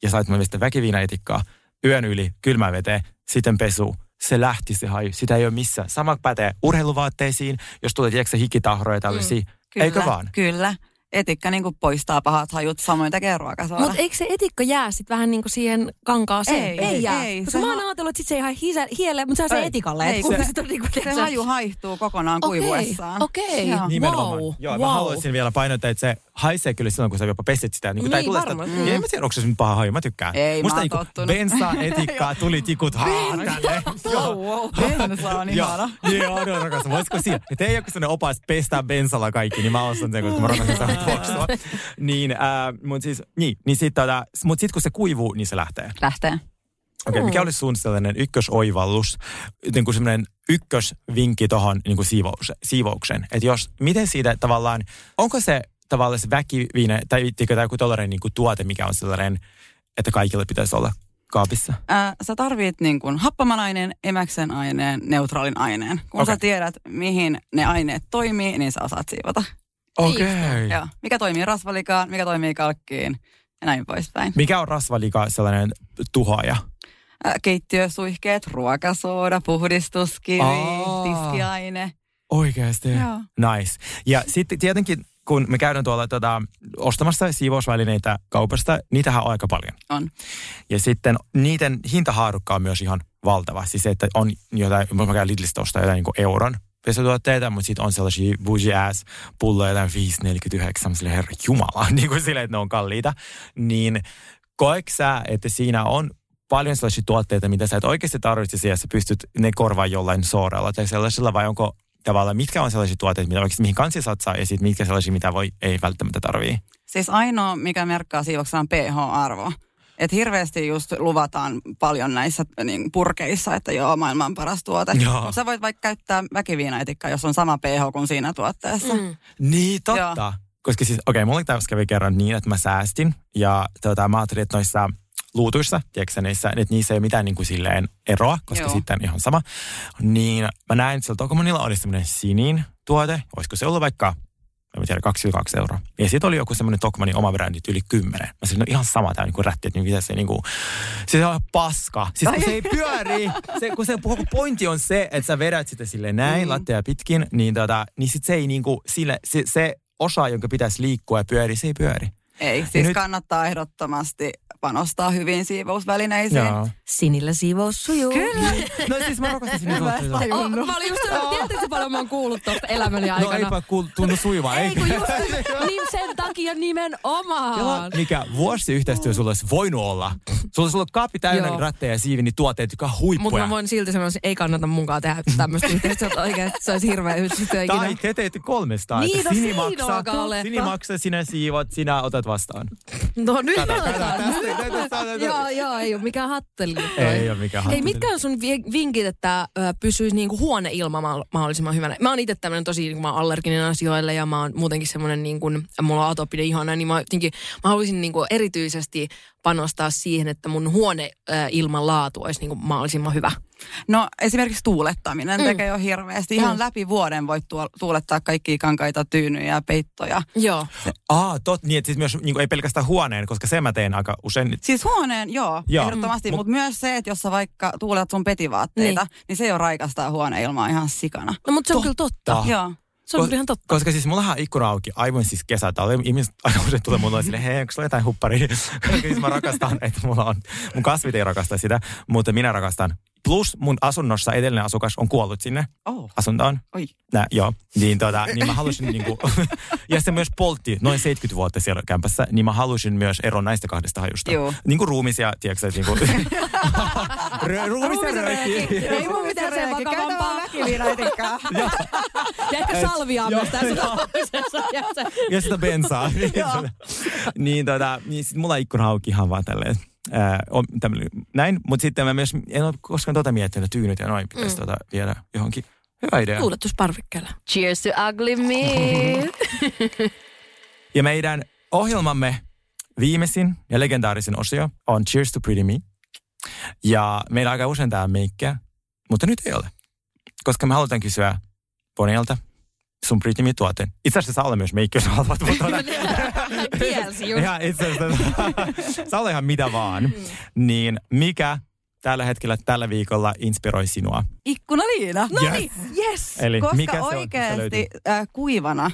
Ja sait mulle sitten väkiviinaetikkaa yön yli kylmään veteen, sitten pesu. Se lähti se haju. Sitä ei ole missään. Sama pätee urheiluvaatteisiin, jos tulee tiedätkö, hikitahroja tällaisia. Kyllä, Eikö vaan? Kyllä. Etikka niin poistaa pahat hajut, samoin tekee ruokasooda. Mutta eikö se etikka jää sitten vähän niin kuin siihen kankaaseen? Ei, ei jää. ei, Koska se mä oon ha- ajatellut, että sit se ei ihan hisä, hielle, mutta se on se etikalle. ei, Että kun se- sit on niin kuin, se tiedätkö, haju haihtuu kokonaan Okei, kuivuessaan. okei. Joo. Nimenomaan. Wow, Joo, wow. mä haluaisin vielä painottaa, että se haisee kyllä silloin, kun sä jopa peset sitä. Niin, kuin, tai Niin, tulee sitä, varmasti. ja en mä tiedä, onko se nyt paha haju, mä tykkään. Ei, Musta mä oon niinku tottunut. bensa, etikkaa, tuli tikut, haa, tälle. Wow, wow. Bensa on ihana. Joo, niin on, on rakas. Voisiko siinä? Että ei joku sellainen opas pestää bensalla kaikki, niin mä ostan sen, koska mä rakastan sitä tuoksua. Niin, äh, mutta siis, niin, niin sit, tota, mut sit kun se kuivuu, niin se lähtee. Lähtee. Okei, okay, mikä olisi sun sellainen ykkösoivallus, niin kuin semmoinen ykkösvinkki tuohon niin siivous, siivoukseen? Että jos, miten siitä tavallaan, onko se tavallaan se väkiviine tai vittikö tai joku tollainen niin kuin tuote, mikä on sellainen, että kaikille pitäisi olla kaapissa? Ää, sä tarvit niin kuin happaman aineen, emäksen aineen, neutraalin aineen. Kun Okei. sä tiedät, mihin ne aineet toimii, niin sä osaat siivota. Okei. Joo. Mikä toimii rasvalikaan, mikä toimii kalkkiin ja näin poispäin. Mikä on rasvalika sellainen tuhoaja? Ää, keittiösuihkeet, ruokasooda, puhdistuskivi, Aa. tiskiaine. Oikeasti? Joo. Nice. Ja sitten tietenkin, kun me käydään tuolla tota, ostamassa siivousvälineitä kaupasta, niitähän on aika paljon. On. Ja sitten niiden hintahaarukka on myös ihan valtava. Siis se, että on jotain, mä käyn Lidlistä ostaa jotain niin euron pesutuotteita, mutta sitten on sellaisia bougie ass pulloja, jotain 5,49, sille herra jumala, niin kuin silleen, että ne on kalliita. Niin koeks sä, että siinä on paljon sellaisia tuotteita, mitä sä et oikeasti tarvitsisi ja sä pystyt ne korvaa jollain soorella tai sellaisella, vai onko tavallaan, mitkä on sellaisia tuotteita, mitä oikeasti, mihin kansi satsaa, ja sitten mitkä sellaisia, mitä voi, ei välttämättä tarvii. Siis ainoa, mikä merkkaa siivoksessa on pH-arvo. Et hirveästi just luvataan paljon näissä niin, purkeissa, että joo, maailman paras tuote. Mutta sä voit vaikka käyttää väkiviinaetikkaa, jos on sama pH kuin siinä tuotteessa. Mm. Niin, totta. Joo. Koska siis, okei, okay, mulla kävi kerran niin, että mä säästin. Ja tota, mä ajattelin, että noissa luutuissa, tiedätkö sä, niissä, että niissä ei ole mitään niin kuin silleen eroa, koska Joo. sitten ihan sama. Niin mä näin, että siellä Tokomonilla oli semmoinen sinin tuote. Olisiko se ollut vaikka, en mä tiedä, 22 euroa. Ja sitten oli joku semmoinen Tokmanin oma brändi yli 10. Mä sanoin, no ihan sama tämä niinku rätti, että niin mitä se niinku, se on paska. Siis kun se ei pyöri, se, kun se koko pointti on se, että sä vedät sitä sille näin, mm. lattea pitkin, niin, tota, niin sit se ei niinku, sille, se, se osa, jonka pitäisi liikkua ja pyöri, se ei pyöri. Ei, siis nyt- kannattaa ehdottomasti panostaa hyviin siivousvälineisiin. Joo. Sinillä siivous sujuu. Kyllä. No siis mä rakastan tajunnut. Oh, mä olin just sanonut, tiedätkö paljon mä oon kuullut tuosta elämäni No aikana? eipä kuul, tunnu sujuvaa, Ei kun eikö? just, niin sen takia nimenomaan. Kela, mikä vuosiyhteistyö sulla olisi voinut olla. Sulla olisi ollut kaappi täynnä Joo. ratteja ja siivi, niin tuotteet, jotka on Mutta huippuja. mä voin silti sanoa, että ei kannata munkaan tehdä tämmöistä yhteistyötä oikein. Se olisi hirveä yhteistyö ikinä. Tai te teette kolmesta. Niin, että no Sini siinä maksaa, alkaa olla, Sini että- maksaa, sinä siivot, sinä otat vastaan. No nyt tästä- tästä- Joo, joo, ei ole mikään hatteli. Ei ole mikään Hei, hatteli. mitkä on sun vi- vinkit, että pysyisi niinku huoneilma ma- mahdollisimman hyvänä? Mä oon itse tämmönen tosi, niin mä oon allerginen asioille ja mä oon muutenkin semmoinen, niin kuin, mulla on atopinen ihana, niin mä, jotenkin, mä haluaisin niin kuin erityisesti panostaa siihen, että mun huoneilman laatu olisi niin kuin mahdollisimman hyvä. No esimerkiksi tuulettaminen Mm. tekee jo hirveästi. Ihan Mm. läpi vuoden voit tuulettaa kaikkia kankaita, tyynyjä ja peittoja. Joo. Aa, tot, niin, että siis myös niin kuin, ei pelkästään huoneen, koska sen mä teen aika usein. Siis huoneen, joo, Joo. ehdottomasti, Mm. mutta myös se, että jos sä vaikka tuulet sun petivaatteita, niin, niin se jo raikastaa huoneilmaa ihan sikana. No mutta se on kyllä totta. Joo. Se on Ko- ihan totta. Koska siis mullahan on ikkuna auki aivan siis kesätalvi. Ihmiset aika usein tulee mulle sille, hei, onko sulla jotain hupparia? Koska siis mä rakastan, että mulla on, mun kasvit ei rakasta sitä, mutta minä rakastan. Plus mun asunnossa edellinen asukas on kuollut sinne Oh. asuntoon. Oi. Nä, joo, niin, tota, niin mä halusin niinku, ja se myös poltti noin 70 vuotta siellä kämpässä, niin mä halusin myös eron näistä kahdesta hajusta. Joo. Niin kuin ruumis ja, tiedätkö, että niinku, Rö- ruumis ja rööki. Ei mun mitään sen vakavampaa. väkiviinaitikkaa. Ja ehkä Et- salviaa myös tässä. Ja se- ja sitä bensaa. niin, tota, niin sit mulla ikkuna auki ihan vaan tälleen. Ää, on tämmönen, näin, mutta sitten mä myös en ole koskaan tota miettinyt, että tyynyt ja noin pitäisi Mm. tota viedä johonkin. Hyvä idea. Tuuletusparvikkeella. Cheers to ugly me. Ja meidän ohjelmamme viimeisin ja legendaarisin osio on Cheers to Pretty Me. Ja meillä aika usein tää meikkiä, mutta nyt ei ole. Koska me halutaan kysyä Bonilta sun Me tuote. Itse asiassa saa olla myös meikki, jos haluat. Mutta tota, Kielsi just. ihan itse asiassa, ihan mitä vaan. Niin mikä tällä hetkellä, tällä viikolla inspiroi sinua? Ikkuna Liina. No niin, yes. Eli Koska mikä se on? Se oikeasti löytyy. äh, kuivana,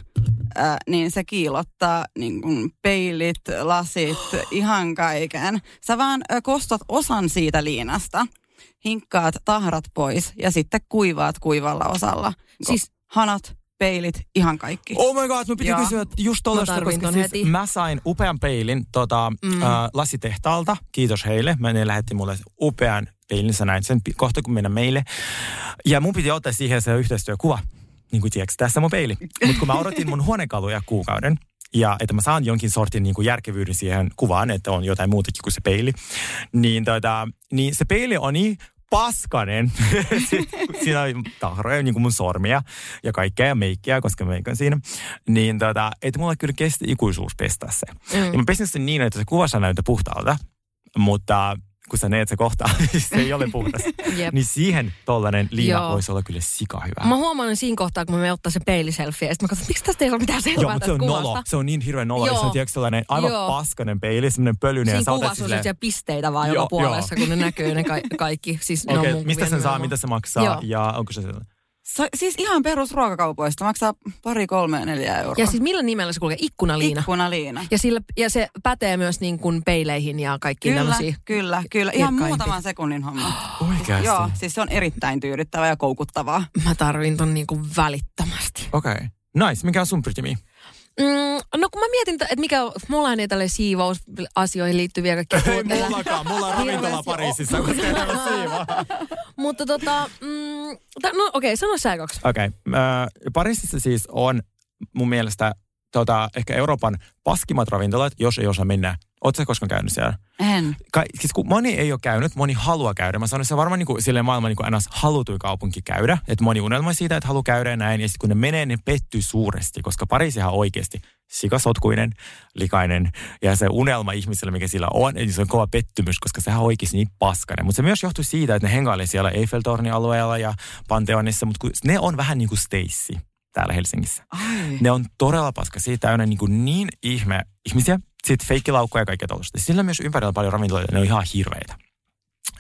äh, niin se kiilottaa niin kuin peilit, lasit, ihan kaiken. Sä vaan äh, kostat osan siitä liinasta, hinkkaat tahrat pois ja sitten kuivaat kuivalla osalla. Siis hanat, peilit, ihan kaikki. Oh my god, mun piti Joo. kysyä just tollasta, Mä koska siis heti. mä sain upean peilin tota, Mm. äh, lasitehtaalta. Kiitos heille. Mä ne lähetti mulle upean peilin, sä näit sen kohta kun mennä meille. Ja mun piti ottaa siihen se yhteistyökuva. Niin kuin tiedätkö, tässä on mun peili. Mutta kun mä odotin mun huonekaluja kuukauden, ja että mä saan jonkin sortin niin kuin järkevyyden siihen kuvaan, että on jotain muutakin kuin se peili, niin, tota, niin se peili on niin paskanen. siinä on tahroja, niin kuin mun sormia ja kaikkea ja meikkiä, koska meikän siinä. Niin tota, että mulla kyllä kesti ikuisuus pestä se. Mm. Ja mä pesin sen niin, että se kuvassa näyttää puhtaalta, mutta kun sä näet se kohta, se ei ole puhdas. Jep. niin siihen tollanen liina Joo. voisi olla kyllä sika hyvä. Mä huomaan siinä kohtaa, kun me ottaa se peiliselfie, ja sitten mä katson, miksi tästä ei ole mitään selvää Joo, mutta se on kuvasta. nolo. Se on niin hirveän nolo. Joo. Se on tiedätkö sellainen aivan Joo. paskanen peili, semmoinen pölyinen. Siinä ja kuvassa on silleen- sellaisia pisteitä vaan Joo, joka puolessa, joo. kun ne näkyy ne ka- kaikki. Siis ne on mistä sen saa, mitä se maksaa Joo. ja onko se sellainen? So, siis ihan perusruokakaupoista maksaa pari, kolme, neljä euroa. Ja siis millä nimellä se kulkee? Ikkunaliina. Ikkunaliina. Ja, sillä, ja se pätee myös niin kuin peileihin ja kaikkiin Kyllä, tämmöisiin. kyllä, kyllä. Ihan muutaman sekunnin homma. Oikeasti? Joo, siis se on erittäin tyydyttävää ja koukuttavaa. Mä tarvin ton niin kuin välittömästi. Okei. Okay. Nice. Mikä on sun Me? Mm, no kun mä mietin, että mikä, mulla ei tälle siivousasioihin liittyviä kaikkia Ei mullakaan. Mulla on ravintola Pariisissa, ei ole siivaa. Mutta tota, mm, ta, no okei, okay, sano sä kaksi. Okei. Okay. Äh, Pariisissa siis on mun mielestä tota, ehkä Euroopan paskimmat ravintolat, jos ei osaa mennä. Oletko sä koskaan käynyt siellä? En. Ka- siis kun moni ei ole käynyt, moni haluaa käydä. Mä sanon, että se on varmaan niin kuin, silleen maailman niin kuin ns. halutuin kaupunki käydä. Että moni unelmoi siitä, että haluaa käydä ja näin. Ja sitten kun ne menee, ne pettyy suuresti, koska Pariisihan oikeasti sikasotkuinen, likainen. Ja se unelma ihmisellä, mikä sillä on, niin se on kova pettymys, koska sehän on oikeasti niin paskainen. Mutta se myös johtuu siitä, että ne hengailee siellä Eiffeltornin alueella ja Pantheonissa, mutta ne on vähän niin kuin Stacy täällä Helsingissä. Ai. Ne on todella paska. Siitä täynnä niin, kuin niin ihme ihmisiä. Sitten feikkilaukkoja ja kaikkea tuollaista. Sillä on myös ympärillä paljon ravintoloita, ne on ihan hirveitä.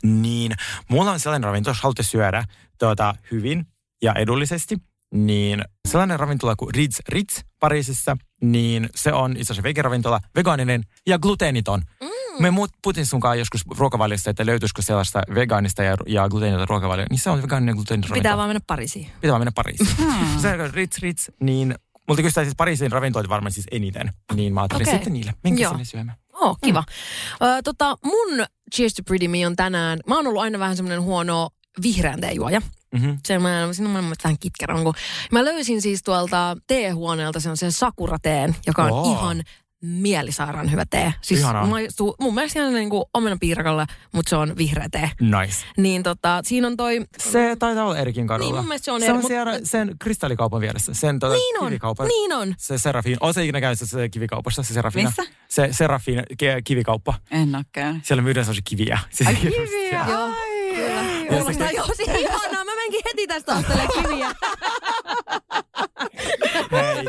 Niin mulla on sellainen ravintola, jos haluatte syödä tuota, hyvin ja edullisesti, niin se sellainen ravintola kuin Ritz Ritz Pariisissa, niin se on itse asiassa vegaaninen ja gluteeniton. Mm. Me muut putin sunkaan joskus ruokavaliosta, että löytyisikö sellaista vegaanista ja, ja gluteenitonta ruokavalio. Niin se on vegaaninen ja gluteeniton Pitää vaan mennä Pariisiin. Pitää vaan mennä Pariisiin. se on Ritz Ritz, niin Multa kysytään siis Pariisin ravintolit varmaan siis eniten. Niin mä ajattelin Okei. sitten niille. Joo. sinne syömään. Oh, kiva. Mm. Ö, tota, mun Cheers to Pretty Me on tänään, mä oon ollut aina vähän semmoinen huono vihreän teejuoja. Mm-hmm. Se mä, siinä on maailman vähän kitkerä. Kun mä löysin siis tuolta teehuoneelta sen, sen sakurateen, joka on Oo. ihan mielisairaan hyvä tee. Siis Ihanaa. maistuu, mun mielestä ihan niin kuin omenapiirakalle, mutta se on vihreä tee. Nice. Niin tota, siinä on toi... Se taitaa olla Erikin kadulla. Niin, mun mielestä se on se eri, on mut- siellä sen kristallikaupan vieressä. Sen tota, Niin on, kivikaupan. niin on. Se Serafin. Oletko ikinä käynyt se kivikaupassa, se Serafina? Missä? Se Serafin kivikauppa. En ole käynyt. Siellä myydään sellaisia kiviä. Siis Ai kiviä. Joo. Kuulostaa jo siis ihanaa. Mä menkin heti tästä ostelemaan kiviä. Hei.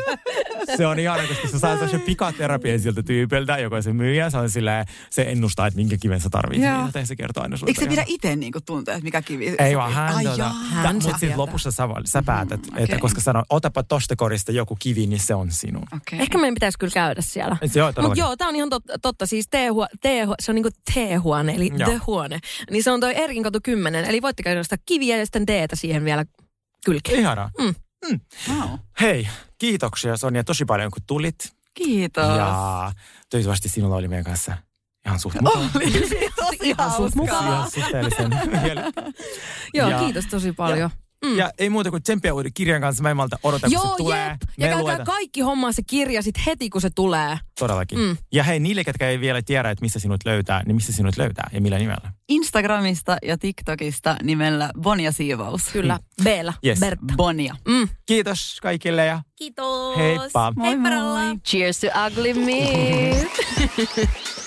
Se on ihana, koska sä saat sellaisen pikaterapian siltä tyypiltä, joka se myyjä. Se on silleen, se ennustaa, että minkä kiven sä tarvitset. Joo. Joten se kertoo aina sulle. Eikö se pidä itse niinku tuntea, että mikä kivi? Ei vaan hän, Ai tuota, jaa. ta, mutta tietää. lopussa sä, sä päätät, mm, okay. että koska sanoo, otapa tosta korista joku kivi, niin se on sinun. Okei. Ehkä meidän pitäisi kyllä käydä siellä. Se on Mutta todellakin. joo, tämä on ihan totta. totta. Siis teehu, teehu, se on niinku teehuone, eli Joo. the huone. Niin se on toi Erkin katu 10. Eli voitte käydä sitä kiviä ja sitten teetä siihen vielä kylkeen. Ihanaa. Mm. Wow. Hei, kiitoksia Sonja tosi paljon kun tulit. Kiitos. Ja toivottavasti sinulla oli meidän kanssa ihan suht mukava. Oli tosi Ihan suht mukavaa. Ihan suhteellisen Joo, Ja- kiitos tosi paljon. Mm. Ja ei muuta kuin tsemppiä uuden kirjan kanssa. Mä en malta odota, kun Joo, se tulee. jep. Ja käykää kaikki hommaa se kirja sit heti, kun se tulee. Todellakin. Mm. Ja hei, niille, ketkä ei vielä tiedä, että missä sinut löytää, niin missä sinut löytää ja millä nimellä? Instagramista ja TikTokista nimellä Bonja Siivous. Kyllä, Beellä, Yes. Bertta. Bonja. Mm. Kiitos kaikille ja Kiitos. heippa. Moi moi. Cheers to ugly me.